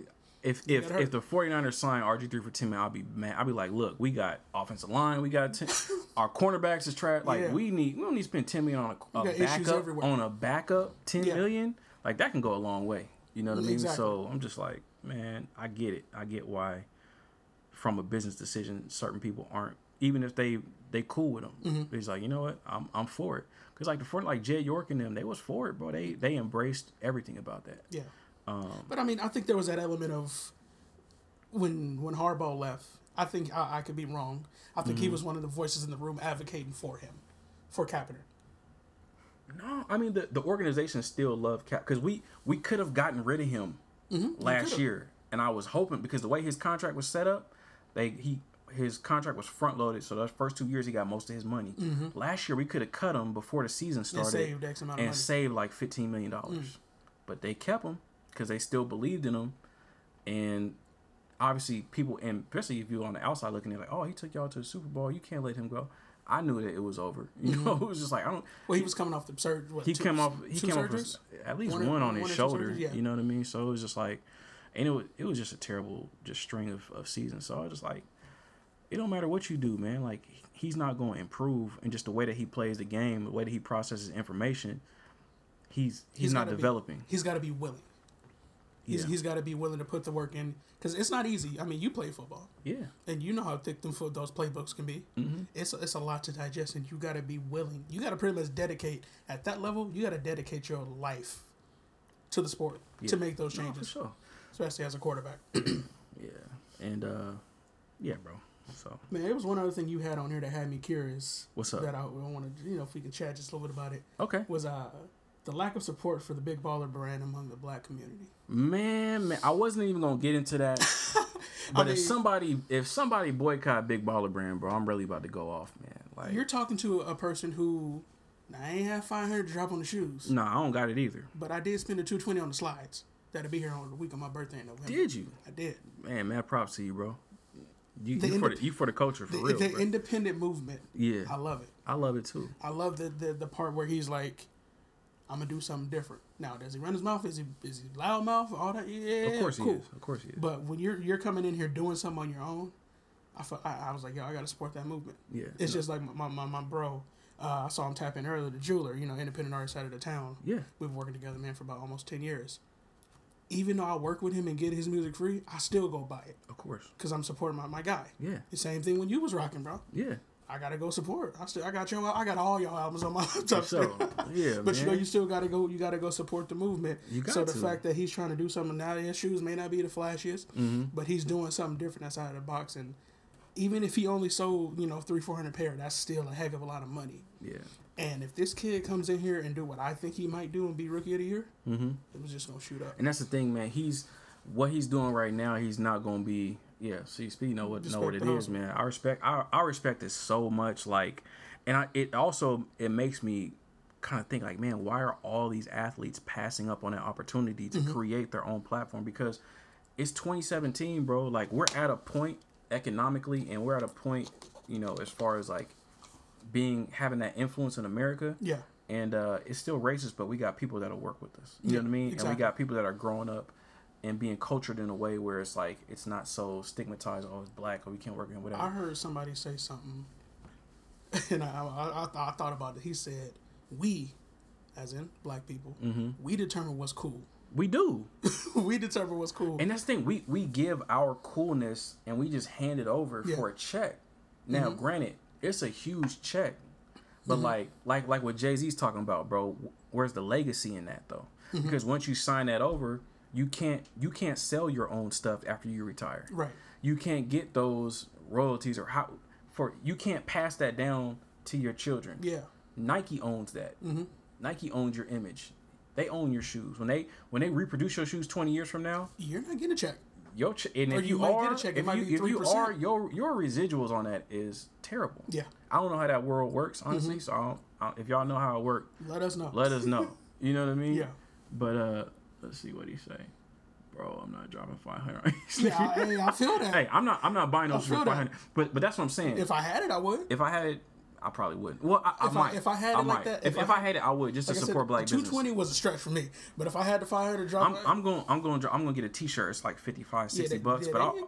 A: If if if the 49ers sign RG3 for 10 man, I'll be mad. I'll be like, look, we got offensive line, we got 10, our cornerbacks is trash. Like
B: Yeah.
A: we need we don't need to spend 10 million on a, a backup on a backup 10 million.
B: Yeah.
A: Like that can go a long way. You know what I mean?
B: Exactly.
A: So I'm just like, man, I get it. I get why from a business decision certain people aren't even if they they cool with them.
B: Mm-hmm.
A: It's like, you know what? I'm I'm for it. Cuz like the for like Jed York and them, they was for it, bro. They they embraced everything about that.
B: Yeah.
A: Um,
B: But I mean, I think there was that element of when when Harbaugh left. I think I, I could be wrong. I think
A: Mm-hmm.
B: he was one of the voices in the room advocating for him, for Kaepernick.
A: No, I mean the, the organization still loved Cap because we we could have gotten rid of him last
B: could've.
A: year, and I was hoping because the way his contract was set up, They he his contract was front loaded, so those first two years he got most of his money. Last year we could have cut him before the season
B: And
A: started
B: saved amount of
A: and saved like fifteen million dollars. But they kept him because they still believed in him, and obviously people, and especially if you're on the outside looking at like, oh, he took y'all to the Super Bowl, you can't let him go. I knew that it was over. You know, mm-hmm. it was just like I don't.
B: well, he was coming off the surgery.
A: He
B: two,
A: came off. He came off
B: surgeries?
A: with at least
B: One
A: one, on
B: one
A: his shoulder.
B: surgeries? Yeah.
A: You know what I mean? So it was just like, and it was it was just a terrible just string of, of seasons. So I was just like, it don't matter what you do, man. Like he's not going to improve, and just the way that he plays the game, the way that he processes information, he's he's,
B: He's
A: not
B: gotta be-
A: developing.
B: He's got to be willing. He's,
A: Yeah.
B: he's got to be willing to put the work in because it's not easy. I mean, you play football
A: Yeah,
B: and you know how thick them fo- those playbooks can be.
A: Mm-hmm.
B: It's a, it's a lot to digest, and you got to be willing. You got to pretty much dedicate at that level. You got to dedicate your life to the sport to make those
A: no, for
B: changes,
A: sure.
B: especially as a quarterback.
A: Yeah, and uh, yeah, bro. So
B: Man, it was one other thing you had on here that had me curious.
A: What's up?
B: That I, I wanted, you know, if we can chat just a little bit about it.
A: okay,
B: Was uh the lack of support for the big baller brand among the black community.
A: man, man, I wasn't even gonna get into that. But
B: mean-
A: if somebody if somebody boycott Big Baller Brand, bro, I'm really about to go off, man. Like,
B: You're talking to a person who now, I ain't have five hundred to drop on the shoes,
A: no, I don't got it either.
B: but I did spend the two twenty on the slides. That'll be here on the week of my birthday in November.
A: Did you?
B: I did.
A: Man, man, props to you, bro. You,
B: The
A: you for
B: indep-
A: the you for the culture for
B: The,
A: real.
B: the
A: bro.
B: independent movement.
A: yeah,
B: I love it.
A: I love it too.
B: I love the, the the part where he's like, "I'm gonna do something different." Now, does he run his mouth? Is he is he loud mouth? All that? Yeah,
A: Of course
B: cool.
A: he is. Of course he is.
B: But when you're you're coming in here doing something on your own, I felt, I, I was like, yo, I gotta support that movement.
A: yeah,
B: It's
A: no,
B: just like my, my, my bro. Uh, I saw him tap in earlier. The jeweler, you know, independent artist out of the town.
A: yeah,
B: We've been working together, man, for about almost ten years. Even though I work with him and get his music free, I still go buy it
A: of course.
B: because I'm supporting my, my guy.
A: Yeah,
B: The same thing when you was rocking, bro.
A: yeah.
B: I gotta go support. I still I got your I got all your albums on my laptop.
A: So yeah,
B: But
A: man.
B: you know, you still gotta go. You gotta go support the movement.
A: You got
B: so the
A: to.
B: fact that he's trying to do something now, his shoes may not be the flashiest,
A: Mm-hmm.
B: but he's doing something different outside of the box. And even if he only sold, you know, three four hundred pair, that's still a heck of a lot of money.
A: yeah,
B: And if this kid comes in here and do what I think he might do and be rookie of the year,
A: mm-hmm.
B: it was just gonna shoot up.
A: And that's the thing, man. He's what he's doing right now. He's not gonna be. Yeah. See, speed know what know what it is, man. I respect. I, I respect it so much. Like, and I it also it makes me kind of think like, man, why are all these athletes passing up on that opportunity
B: Mm-hmm.
A: to create their own platform? Because it's 2017, bro. Like we're at a point economically, and we're at a point, you know, as far as like being having that influence in America
B: Yeah,
A: and uh, it's still racist, but we got people that'll work with us. You
B: Yeah,
A: know what I mean?
B: Exactly.
A: And we got people that are growing up and being cultured in a way where it's like it's not so stigmatized. Oh, it's black, or we can't work in whatever.
B: I heard somebody say something, and I I, I, I thought about it. He said, "We, as in black people,
A: Mm-hmm.
B: we determine what's cool.
A: we do,
B: we determine what's cool."
A: and that's the thing. We we give our coolness and we just hand it over
B: Yeah.
A: for a check. Now, mm-hmm. granted, it's a huge check, but mm-hmm. like like like what Jay Z's talking about, bro. Where's the legacy in that though? Mm-hmm. Because once you sign that over, you can't you can't sell your own stuff after you retire.
B: right.
A: you can't get those royalties or how for you can't pass that down to your children.
B: Yeah.
A: Nike owns that. Nike owns your image. They own your shoes. When they when they reproduce your shoes twenty years from now,
B: You're not getting a check.
A: your ch- and
B: Or
A: if
B: you
A: you,
B: might
A: are,
B: get a check, it
A: if
B: might
A: you,
B: be
A: if you
B: 3%.
A: are, your your residuals on that is terrible.
B: Yeah.
A: I don't know how that world works honestly. So I don't, I don't- if y'all know how it works,
B: Let us know.
A: let us know. You know what I mean?
B: Yeah.
A: But uh, let's see what he say. Bro, I'm not dropping five hundred.
B: yeah, I, hey, I feel that.
A: Hey, I'm not. I'm not buying those for
B: feel that.
A: 500. But but that's what I'm saying. If,
B: I had it, I would.
A: If I had it, I probably wouldn't. Well, I, I
B: If I-
A: might.
B: if I had it
A: I
B: like
A: might.
B: that,
A: if,
B: if
A: if
B: I-
A: I had it, I would just
B: Like
A: to
B: I said,
A: support black
B: Two
A: business.
B: twenty was a stretch for me, but if I had the five hundred drop,
A: I'm, I'm going. I'm going. to I'm going to get a T-shirt. It's like 55, 60
B: yeah, they-
A: bucks.
B: yeah,
A: but I'll,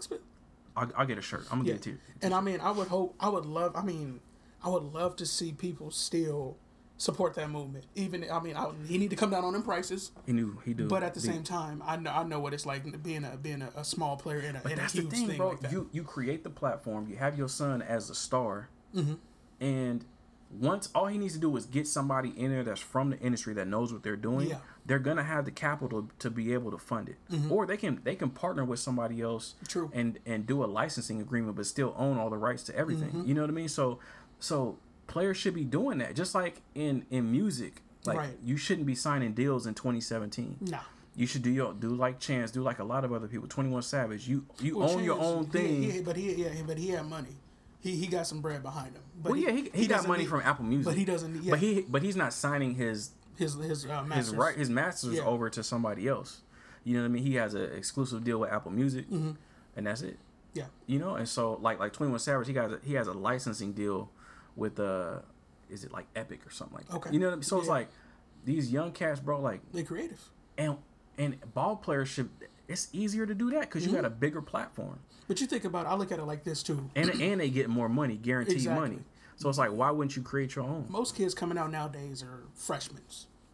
A: I'll, I'll get a shirt. I'm gonna
B: yeah.
A: get a T.
B: And I mean, I would hope, I would love, I mean, I would love to see people still support that movement. Even, I mean, I, he need to come down on them prices,
A: He knew. He do.
B: but at the same time, I know, I know what it's like being a being a, a small player in a,
A: But
B: in a
A: that's the thing,
B: thing
A: bro.
B: like that.
A: You you create the platform. You have your son as a star,
B: Mm-hmm.
A: and once all he needs to do is get somebody in there that's from the industry that knows what they're doing.
B: Yeah. Mm-hmm.
A: They're gonna have the capital to be able to fund it, or they can they can partner with somebody else.
B: True.
A: And and do a licensing agreement, but still own all the rights to everything.
B: Mm-hmm.
A: You know what I mean? So so players should be doing that, just like in in music. Like
B: Right.
A: you shouldn't be signing deals in 2017
B: Nah.
A: You should do your do like Chance, do like a lot of other people. Twenty One Savage, you you
B: Well,
A: own your own thing.
B: he- but he yeah, but he had money. He he got some bread behind him. But
A: well, yeah, he, he, got money
B: need-
A: from Apple Music,
B: But he doesn't. Yeah,
A: But he but he's not signing his
B: his his uh,
A: his
B: masters.
A: right his masters
B: Yeah.
A: over to somebody else. You know what I mean? He has an exclusive deal with Apple Music,
B: Mm-hmm.
A: and that's it.
B: Yeah.
A: You know, and so like like Twenty One Savage, he got a, he has a licensing deal with uh, is it like Epic or something like that?
B: Okay.
A: You know what I mean? So it's like these young cats, bro. Like
B: they're creative.
A: and and ball players should. It's easier to do that because you got
B: Mm-hmm.
A: a bigger platform,
B: But you think about, it, I look at it like this too.
A: and and they get more money, guaranteed
B: Exactly.
A: money. So it's like, why wouldn't you create your own?
B: Most kids coming out nowadays are freshmen,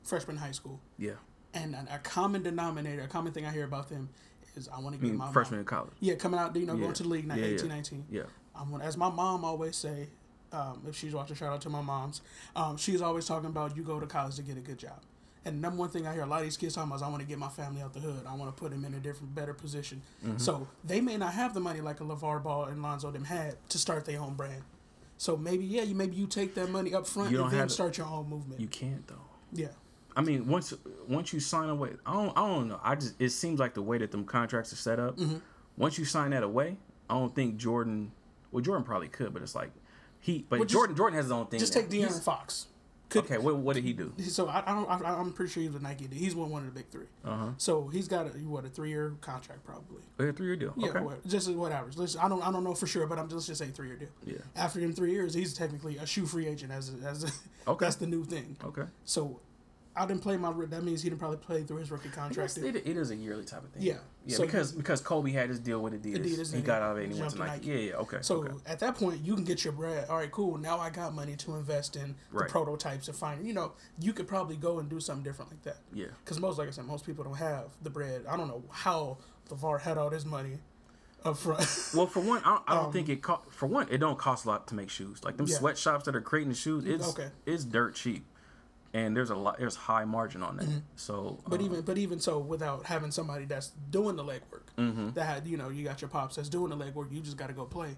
B: freshman high school,
A: Yeah,
B: and a, common denominator, a common thing I hear about them is I want to
A: I
B: get my
A: freshman
B: mom.
A: in college.
B: Yeah, coming out, you know,
A: Yeah.
B: going to the league, now
A: Yeah, yeah.
B: 18, 19.
A: Yeah,
B: when- as my mom always say, um, if she's watching, shout out to my moms. Um, she's always talking about you go to college to get a good job. And number one thing I hear a lot of these kids talking about is I want to get my family out the hood. I want to put them in a different, better position.
A: Mm-hmm.
B: So they may not have the money like a LeVar Ball and Lonzo them had to start their own brand. So maybe yeah, you maybe you take that money up front
A: You
B: and then start your own movement.
A: you can't though.
B: yeah,
A: I mean, once once you sign away, I don't I don't know. I just it seems like the way that them contracts are set up.
B: Mm-hmm.
A: Once you sign that away, I don't think Jordan. Well, Jordan probably could, but it's like he. But
B: Well, just-
A: Jordan Jordan has his own thing.
B: just
A: now.
B: take De'Aaron
A: He's-
B: Fox. Could,
A: Okay, what what did he do?
B: So I, I don't. I, I'm pretty sure he's with Nike. He's one one of the big three.
A: Uh huh.
B: So he's got a what a three year contract probably.
A: A three year deal.
B: Yeah,
A: okay.
B: what, just whatever. Let's, I don't I don't know for sure, but I'm just just say three year deal.
A: Yeah.
B: After them three years, he's technically a shoe free agent as a, as a,
A: Okay.
B: that's the new thing.
A: Okay.
B: So I didn't play my that means he didn't probably play through his rookie contract.
A: it, it is a yearly type of thing.
B: Yeah.
A: Yeah,
B: So-
A: because because Kobe had his deal with Adidas.
B: Adidas
A: he got out of it and he went to
B: jumped
A: Nike. Yeah, yeah. Okay.
B: So
A: okay.
B: at that point, you can get your bread. All right, cool. Now I got money to invest in the prototypes and find. You know, you could probably go and do something different like that.
A: Yeah.
B: Because most, like I said, most people don't have the bread. I don't know how LeVar had all this money up front.
A: Well, for one, I don't, I don't think it cost. For one, it don't cost a lot to make shoes. Like them
B: Um, Yeah.
A: sweatshops that are creating the shoes, it's
B: Okay.
A: it's dirt cheap, and there's a lot. There's high margin on that. So,
B: Mm-hmm. But
A: uh,
B: even but even so, without having somebody that's doing the legwork,
A: Mm-hmm.
B: that had you know you got your pops that's doing the legwork, you just got to go play.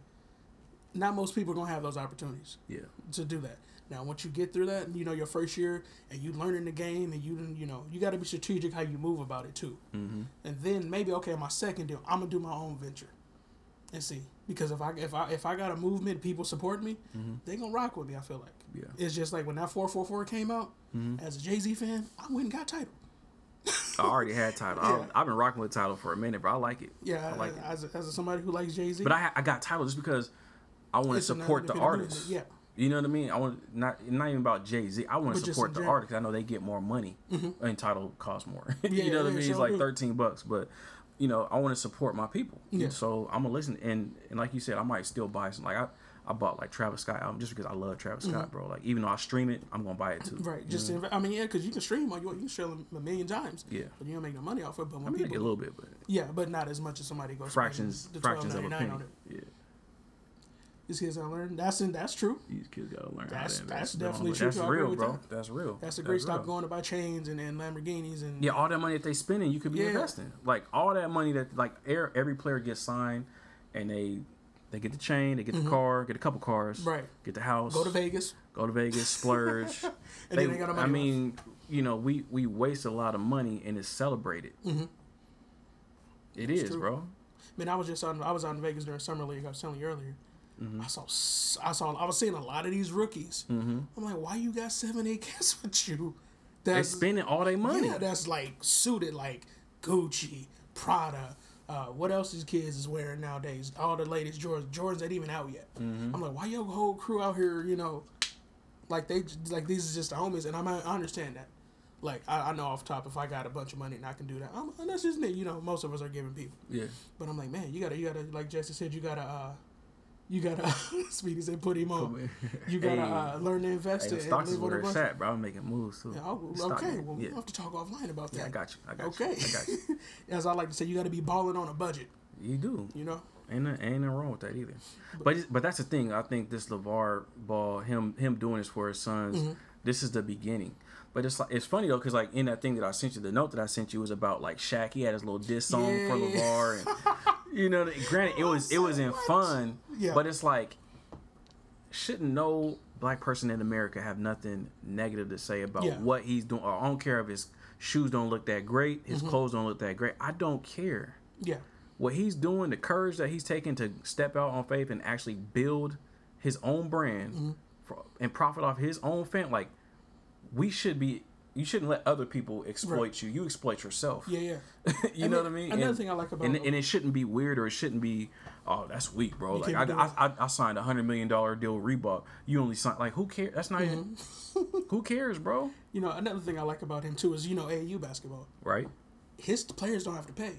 B: Not most people are gonna have those opportunities
A: yeah,
B: to do that. Now, once you get through that, you know your first year, and you learning the game, and you you know you got to be strategic how you move about it too. Mm-hmm. And then maybe okay, my second deal, I'm gonna do my own venture, and see because if I if I if I got a movement, people support me, they gonna rock with me. I feel like
A: Yeah.
B: it's just like when that four four four came out. As a Jay Z fan, I went and got Tidal.
A: I already had Tidal.
B: Yeah.
A: I, I've been rocking with Tidal for a minute, but I like it.
B: Yeah,
A: I like it.
B: as, as somebody who likes Jay Z,
A: But I I got Tidal just because I want to support the artist.
B: movement,
A: You know what I mean? I want not not even about Jay Z. I want to support the artist. I know they get more money, mm-hmm. and Tidal costs more.
B: Yeah,
A: you know what I mean?
B: sure
A: it's like
B: do.
A: thirteen bucks, but you know I want to support my people.
B: Yeah.
A: So I'm gonna listen, and and like you said, I might still buy some. Like I I bought like Travis Scott album just because I love Travis Scott, bro. Like even though I stream it, I'm gonna buy it too.
B: Mm-hmm. right? Just inv- I mean, yeah, because you can stream on you, you can stream a million times.
A: Yeah.
B: but you don't make no money off it. But when
A: I mean,
B: people,
A: a little bit, but
B: yeah, but not as much as somebody goes
A: fractions
B: the
A: fractions of a penny.
B: on it.
A: Yeah,
B: These kids gotta learn. That's in, that's true.
A: these kids gotta learn.
B: That's- that's definitely true,
A: That's
B: too. I agree
A: real, bro.
B: that.
A: That's real.
B: That's a great stop
A: real.
B: going to buy chains and, and Lamborghinis and
A: Yeah, all that money that they spending, you could be
B: Yeah.
A: investing. Like all that money that like er- every player gets signed, and they they get the chain, they get the car, get a couple cars,
B: Mm-hmm. Right.
A: Get the house,
B: go to Vegas.
A: go to Vegas, splurge.
B: And then they got money
A: I
B: left.
A: mean, you know, we we waste a lot of money and it's celebrated. Mm-hmm. It is,
B: true.
A: bro.
B: Man, I was just on. I was on Vegas during summer league. I was telling you earlier.
A: Mm-hmm.
B: I saw. I saw. I was seeing a lot of these rookies. Mm-hmm. I'm like, why you got seven, eight cats with you?
A: They
B: That's
A: spending all their money.
B: yeah. That's like suited like Gucci, Prada. Uh, what else these kids is wearing nowadays? All the latest Jordans. Jordans ain't even out yet.
A: Mm-hmm.
B: I'm like, why your whole crew out here? You know, like they like these is just the homies, and I'm, I understand that. Like I, I know off top, if I got a bunch of money and I can do that, I'm, and that's just me. You know, most of us are giving people.
A: yeah,
B: But I'm like, man, you gotta, you gotta, like Jesse said, you gotta, uh, you gotta, Speedy said, put him on. You gotta
A: Hey.
B: uh, learn to invest
A: Hey,
B: in and
A: stocks is
B: live on
A: where it's at, bro. I'm making moves too.
B: Yeah, oh,
A: Stock
B: okay, well,
A: yeah.
B: we'll have to talk offline about that.
A: yeah, I got you. I got
B: okay.
A: you. I got you.
B: As I like to say, you gotta be balling on a budget.
A: You do.
B: You know.
A: Ain't ain't nothing wrong with that either. But it's- but that's the thing. I think this LeVar Ball, him him doing this for his sons,
B: Mm-hmm.
A: this is the beginning. But it's like it's funny though, cause like in that thing that I sent you, the note that I sent you was about like Shaq. He had his little diss song
B: Yeah,
A: for. LeVar, and you know, granted it was it was in fun,
B: Yeah.
A: but it's like shouldn't no black person in America have nothing negative to say about
B: Yeah.
A: what he's doing. I don't care if his shoes don't look that great, his
B: Mm-hmm.
A: clothes don't look that great. I don't care.
B: Yeah.
A: What he's doing, the courage that he's taking to step out on faith and actually build his own brand
B: Mm-hmm.
A: for, and profit off his own fan, like we should be. You shouldn't let other people exploit
B: Right.
A: you. You exploit yourself.
B: Yeah, yeah.
A: you
B: And
A: know
B: then
A: what I mean?
B: another
A: and,
B: thing I like about
A: and,
B: him-
A: and it shouldn't be weird or it shouldn't be, oh, that's weak, bro. Like I,
B: can't be doing
A: I, I, I signed a hundred million dollar deal with Reebok. You only signed like who cares? That's not.
B: Mm-hmm.
A: who cares, bro?
B: You know, another thing I like about him too is you know AAU basketball.
A: Right?
B: His players don't have to pay.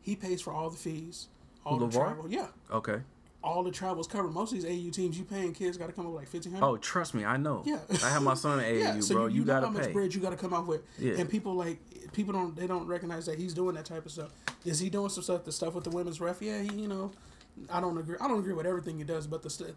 B: He pays for all the fees, all
A: Who,
B: the travel. Yeah,
A: Okay.
B: All the travels covered. Most of these AAU teams, you paying kids got to come up with like fifteen hundred.
A: Oh, trust me, I know.
B: Yeah.
A: I have my son at AAU,
B: yeah, so
A: bro.
B: you,
A: You,
B: you know
A: gotta
B: how much
A: pay.
B: bread you got to come out with,
A: Yeah.
B: and people like people don't they don't recognize that he's doing that type of stuff. Is he doing some stuff? The stuff with the women's ref? Yeah, he, you know, I don't agree. I don't agree with everything he does, but the stuff.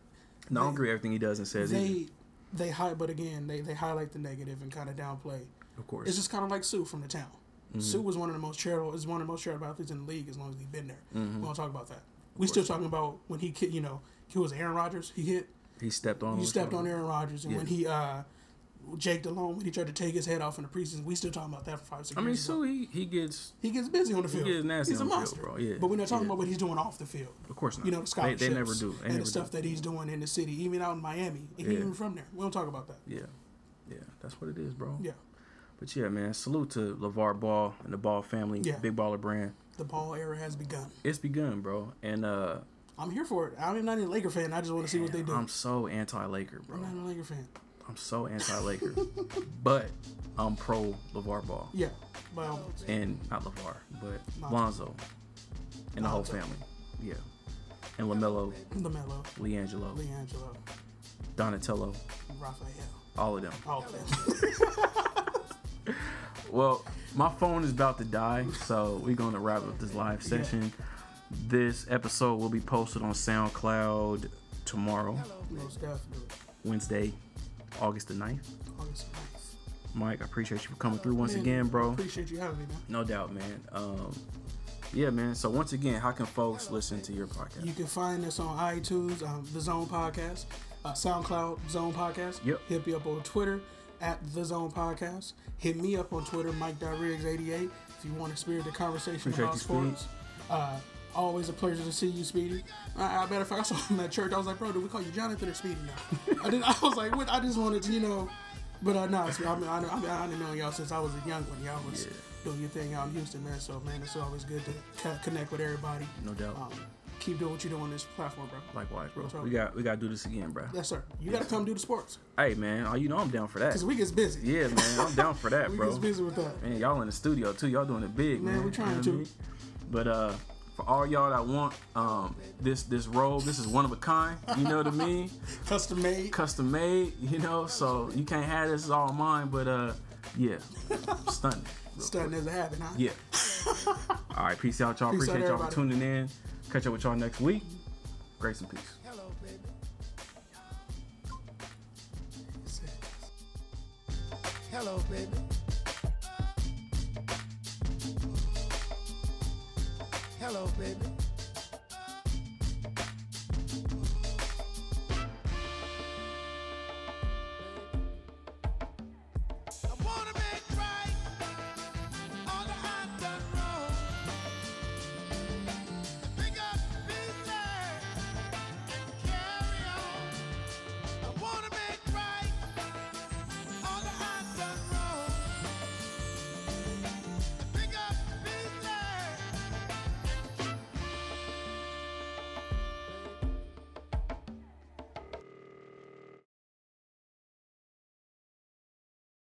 A: No, I don't agree everything he does and says. either.
B: they they high, but again, they they highlight the negative and kind of downplay.
A: of course.
B: It's just kind of like Suh from the town.
A: Mm-hmm.
B: Suh was one of the most charitable. Is one of the most charitable athletes in the league as long as he's been there.
A: Mm-hmm.
B: We don't talk about that. We still talking about when he ki- you know he was Aaron Rodgers. He hit.
A: he stepped on.
B: You stepped on Aaron Rodgers, and when he uh Jake Delhomme when he tried to take his head off in the preseason, we still talking about that for five six
A: I mean, so he he gets.
B: He gets busy on the field.
A: gets nasty
B: he's a
A: on the field,
B: monster,
A: bro. Yeah,
B: But we're not talking
A: yeah.
B: about what he's doing off the field.
A: Of course not.
B: You know the
A: they,
B: scholarships.
A: they never do. They
B: and
A: never
B: the stuff
A: do.
B: that he's doing in the city, even out in Miami. And he
A: Yeah.
B: even from there. We don't talk about that.
A: Yeah, yeah. That's what it is, bro.
B: Yeah.
A: But yeah, man. Salute to LeVar Ball and the Ball family,
B: Yeah.
A: Big Baller brand.
B: The ball era has begun.
A: It's begun, bro. And uh
B: I'm here for it. I'm not even a Laker fan. I just want to see what they do.
A: I'm so anti-Laker, bro.
B: I'm not a Laker fan.
A: I'm so anti-Laker, but I'm pro LeVar Ball
B: Yeah, by all means.
A: and not LeVar, but
B: Lonzo.
A: Lonzo and the whole family. Yeah, and LaMelo,
B: LaMelo,
A: LiAngelo,
B: LiAngelo,
A: Donatello,
B: Raphael,
A: all of them.
B: all of them.
A: Well, my phone is about to die, so we're gonna wrap up this live session. This episode will be posted on SoundCloud tomorrow,
B: Most definitely.
A: Wednesday, August the 9th.
B: August 9th.
A: Mike, I appreciate you for coming through once
B: Man,
A: again, bro.
B: Appreciate you having me, man.
A: No doubt, man. Um, yeah, man. So once again, how can folks listen to your podcast?
B: You can find us on iTunes, um, The Zone Podcast, uh, SoundCloud, Zone Podcast.
A: Yep.
B: Hit me up on Twitter at The Zone Podcast. Hit me up on Twitter, Mike.Riggs88, if you want to spirit the conversation
A: Appreciate
B: about sports. Uh, always a pleasure to see you, Speedy. I, I matter of fact, I saw him at church. I was like, bro, do we call you Jonathan or Speedy now? I, did, I was like, what? I just wanted to, you know. But uh, it's- I mean, I, I, mean, I y'all since I was a young one. Y'all was
A: Yeah.
B: doing your thing out in Houston, man. So, man, it's always good to co- connect with everybody.
A: No doubt.
B: Um, keep doing what you're doing on this platform, bro.
A: Likewise, bro. We got we got to do this again, bro.
B: Yes, sir. You got to come do the sports
A: Hey, man. Oh, you know I'm down for that.
B: because we get busy.
A: Yeah, man. I'm down for that,
B: we
A: bro.
B: get busy with that.
A: Man, y'all in the studio too. Y'all doing it big, man.
B: Man, we trying
A: You know
B: to.
A: I mean? But uh, for all y'all that want um this this robe, this is one of a kind. You know what I mean?
B: Custom made.
A: Custom made. You know, so you can't have this. It's all mine. But uh, yeah, stunning.
B: Stunning as a habit, huh?
A: Yeah. all right. Peace out, y'all.
B: Peace out,
A: Appreciate y'all for tuning in. Catch up with y'all next week. Grace and peace.
C: Hello, baby. Hello, baby. Hello, baby.